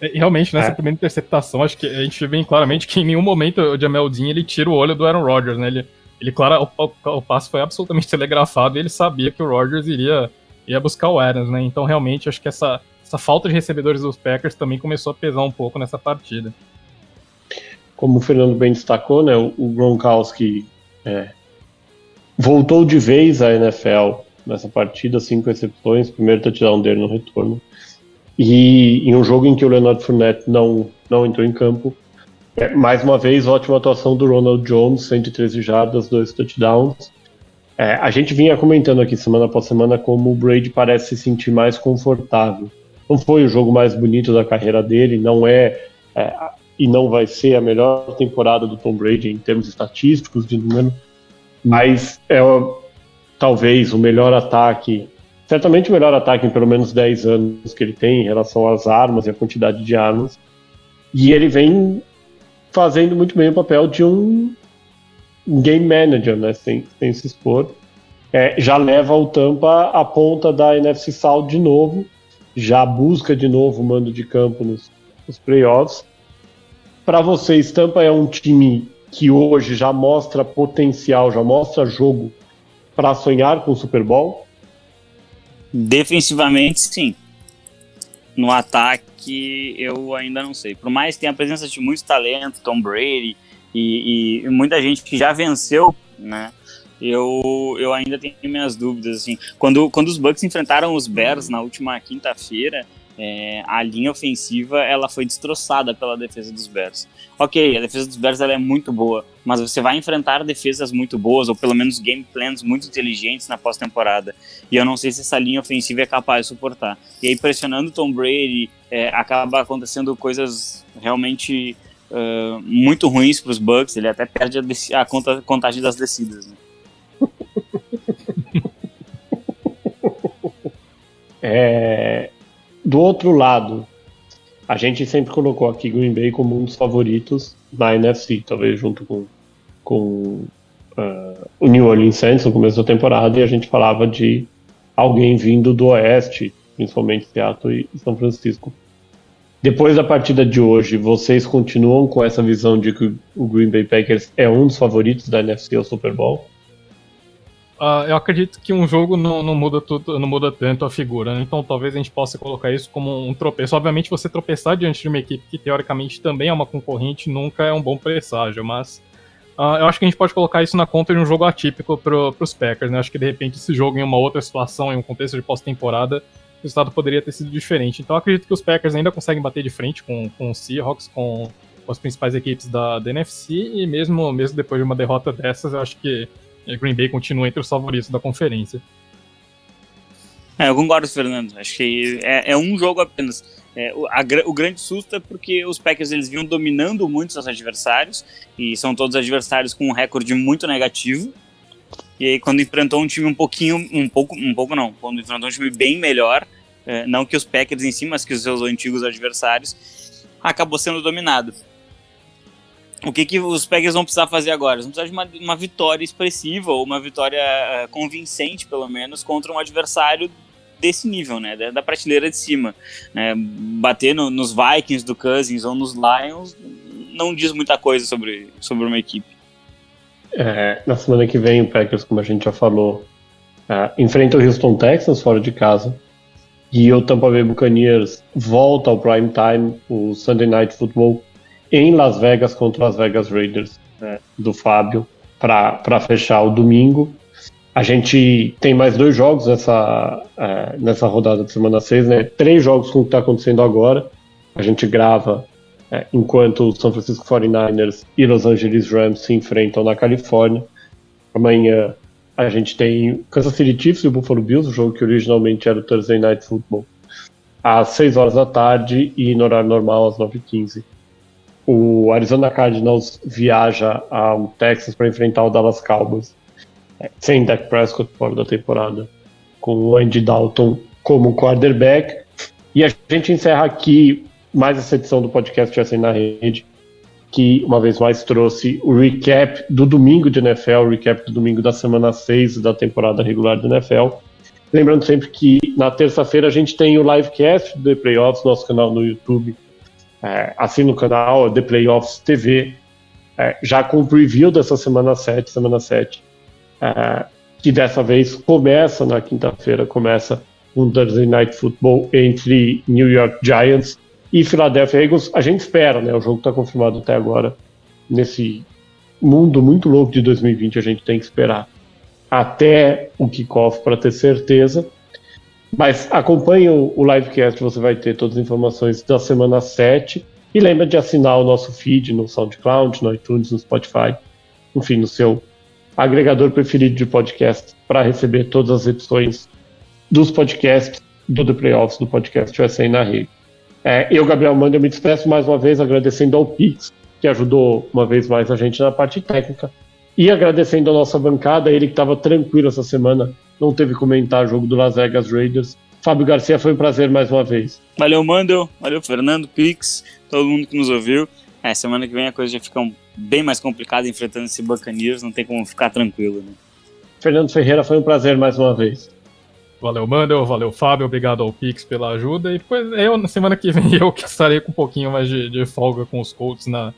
É, realmente, nessa é. primeira interceptação, acho que a gente vê bem claramente que em nenhum momento o Jamel Dean ele tira o olho do Aaron Rodgers, né? Ele, ele claro, o, o, o passo foi absolutamente telegrafado e ele sabia que o Rodgers iria, ia buscar o Adams, né? Então, realmente, acho que essa, essa falta de recebedores dos Packers também começou a pesar um pouco nessa partida. Como o Fernando bem destacou, né, o Gronkowski é, voltou de vez à NFL nessa partida, cinco recepções, primeiro touchdown dele no retorno. E em um jogo em que o Leonard Fournette não, não entrou em campo, é, mais uma vez, ótima atuação do Ronald Jones, 113 jardas, dois touchdowns. É, a gente vinha comentando aqui semana após semana como o Brady parece se sentir mais confortável não foi o jogo mais bonito da carreira dele, não é, é, e não vai ser a melhor temporada do Tom Brady em termos estatísticos de número, mas é talvez o melhor ataque, certamente o melhor ataque em pelo menos 10 anos que ele tem em relação às armas e a quantidade de armas. E ele vem fazendo muito bem o papel de um game manager, né, sem, sem se expor. É, já leva o Tampa à ponta da NFC South de novo já busca de novo o mando de campo nos, nos playoffs. Para vocês, Tampa é um time que hoje já mostra potencial, já mostra jogo para sonhar com o Super Bowl? Defensivamente, sim. No ataque, eu ainda não sei. Por mais que tenha a presença de muito talento, Tom Brady e, e muita gente que já venceu, né? Eu, eu ainda tenho minhas dúvidas. Assim. Quando, quando os Bucks enfrentaram os Bears na última quinta-feira, é, a linha ofensiva ela foi destroçada pela defesa dos Bears. Ok, a defesa dos Bears ela é muito boa, mas você vai enfrentar defesas muito boas, ou pelo menos game plans muito inteligentes na pós-temporada. E eu não sei se essa linha ofensiva é capaz de suportar. E aí, pressionando Tom Brady, é, acaba acontecendo coisas realmente uh, muito ruins para os Bucks. Ele até perde a, a conta, contagem das descidas. Né? É, do outro lado, a gente sempre colocou aqui Green Bay como um dos favoritos na NFC, talvez junto com, com uh, o New Orleans Saints no começo da temporada, e a gente falava de alguém vindo do Oeste, principalmente Seattle e São Francisco. Depois da partida de hoje, vocês continuam com essa visão de que o Green Bay Packers é um dos favoritos da NFC ao Super Bowl? Uh, eu acredito que um jogo não, não, muda tudo, não muda tanto a figura, né? então talvez a gente possa colocar isso como um tropeço. Obviamente, você tropeçar diante de uma equipe que teoricamente também é uma concorrente nunca é um bom presságio, mas uh, eu acho que a gente pode colocar isso na conta de um jogo atípico para os Packers. Né? Acho que de repente esse jogo em uma outra situação, em um contexto de pós-temporada, o resultado poderia ter sido diferente. Então acredito que os Packers ainda conseguem bater de frente com, com os Seahawks, com, com as principais equipes da, da NFC, e mesmo, mesmo depois de uma derrota dessas, eu acho que Green Bay continua entre os favoritos da conferência. É, eu concordo, Fernando. Acho que é, é um jogo apenas. É, o, a, o, grande susto é porque os Packers eles vinham dominando muito seus adversários e são todos adversários com um recorde muito negativo. E aí quando enfrentou um time um pouquinho, um pouco, um pouco não, quando enfrentou um time bem melhor, é, não que os Packers em si, mas que os seus antigos adversários, acabou sendo dominado o que, que os Packers vão precisar fazer agora? Eles vão precisar de uma, uma vitória expressiva, ou uma vitória uh, convincente, pelo menos, contra um adversário desse nível, né? Da, da prateleira de cima. Né? Bater no, nos Vikings do Cousins ou nos Lions não diz muita coisa sobre, sobre uma equipe. É, na semana que vem, o Packers, como a gente já falou, é, enfrenta o Houston Texans fora de casa. E o Tampa Bay Buccaneers volta ao prime time, o Sunday Night Football, em Las Vegas contra o Las Vegas Raiders né, do Fábio, para fechar o domingo. A gente tem mais dois jogos nessa, é, nessa rodada de semana 6, né? Três jogos com o que está acontecendo agora. A gente grava é, enquanto o São Francisco 49ers e Los Angeles Rams se enfrentam na Califórnia. Amanhã a gente tem Kansas City Chiefs e o Buffalo Bills, o jogo que originalmente era o Thursday Night Football, às 6 horas da tarde e no horário normal às 9h15. O Arizona Cardinals viaja ao Texas para enfrentar o Dallas Cowboys sem Dak Prescott fora da temporada, com o Andy Dalton como quarterback. E a gente encerra aqui mais essa edição do podcast assim na rede, que uma vez mais trouxe o recap do domingo de NFL, o recap do domingo da semana 6 da temporada regular do NFL. Lembrando sempre que na terça-feira a gente tem o livecast do The Playoffs, nosso canal no YouTube. É, assina o canal The Playoffs TV, é, já com o preview dessa semana 7, semana 7 uh, que dessa vez começa na quinta-feira, começa um Thursday Night Football entre New York Giants e Philadelphia Eagles. A gente espera, né? O jogo está confirmado até agora. Nesse mundo muito louco de 2020, a gente tem que esperar até o kickoff para ter certeza. Mas acompanhe o, livecast, você vai ter todas as informações da semana 7. E lembra de assinar o nosso feed no SoundCloud, no iTunes, no Spotify, enfim, no seu agregador preferido de podcast para receber todas as edições dos podcasts do The Playoffs, do podcast USA na rede. É, eu, Gabriel Manda, me despeço mais uma vez agradecendo ao Pix, que ajudou uma vez mais a gente na parte técnica, e agradecendo a nossa bancada, ele que estava tranquilo essa semana, não teve comentar o jogo do Las Vegas Raiders. Fábio Garcia, foi um prazer mais uma vez. Valeu, Mandel, valeu, Fernando, Pix, todo mundo que nos ouviu. É, semana que vem a coisa já fica um bem mais complicado enfrentando esse Buccaneers, não tem como ficar tranquilo. Né? Fernando Ferreira, foi um prazer mais uma vez. Valeu, Mandel, valeu, Fábio, obrigado ao Pix pela ajuda. E depois, eu, na semana que vem, eu que estarei com um pouquinho mais de, de folga com os Colts na,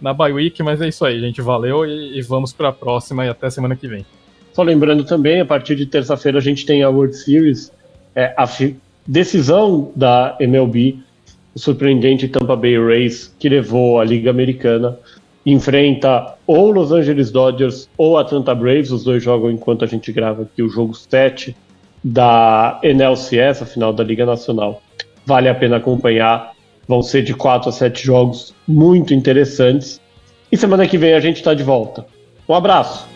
na bye week, mas é isso aí, gente. Valeu e, e vamos para a próxima e até semana que vem. Só lembrando também, a partir de terça-feira a gente tem a World Series, é, a decisão da MLB, o surpreendente Tampa Bay Rays, que levou a Liga Americana enfrenta ou Los Angeles Dodgers ou Atlanta Braves, os dois jogam enquanto a gente grava aqui o jogo 7 da NLCS, a final da Liga Nacional. Vale a pena acompanhar, vão ser de 4 a 7 jogos muito interessantes. E semana que vem a gente está de volta. Um abraço!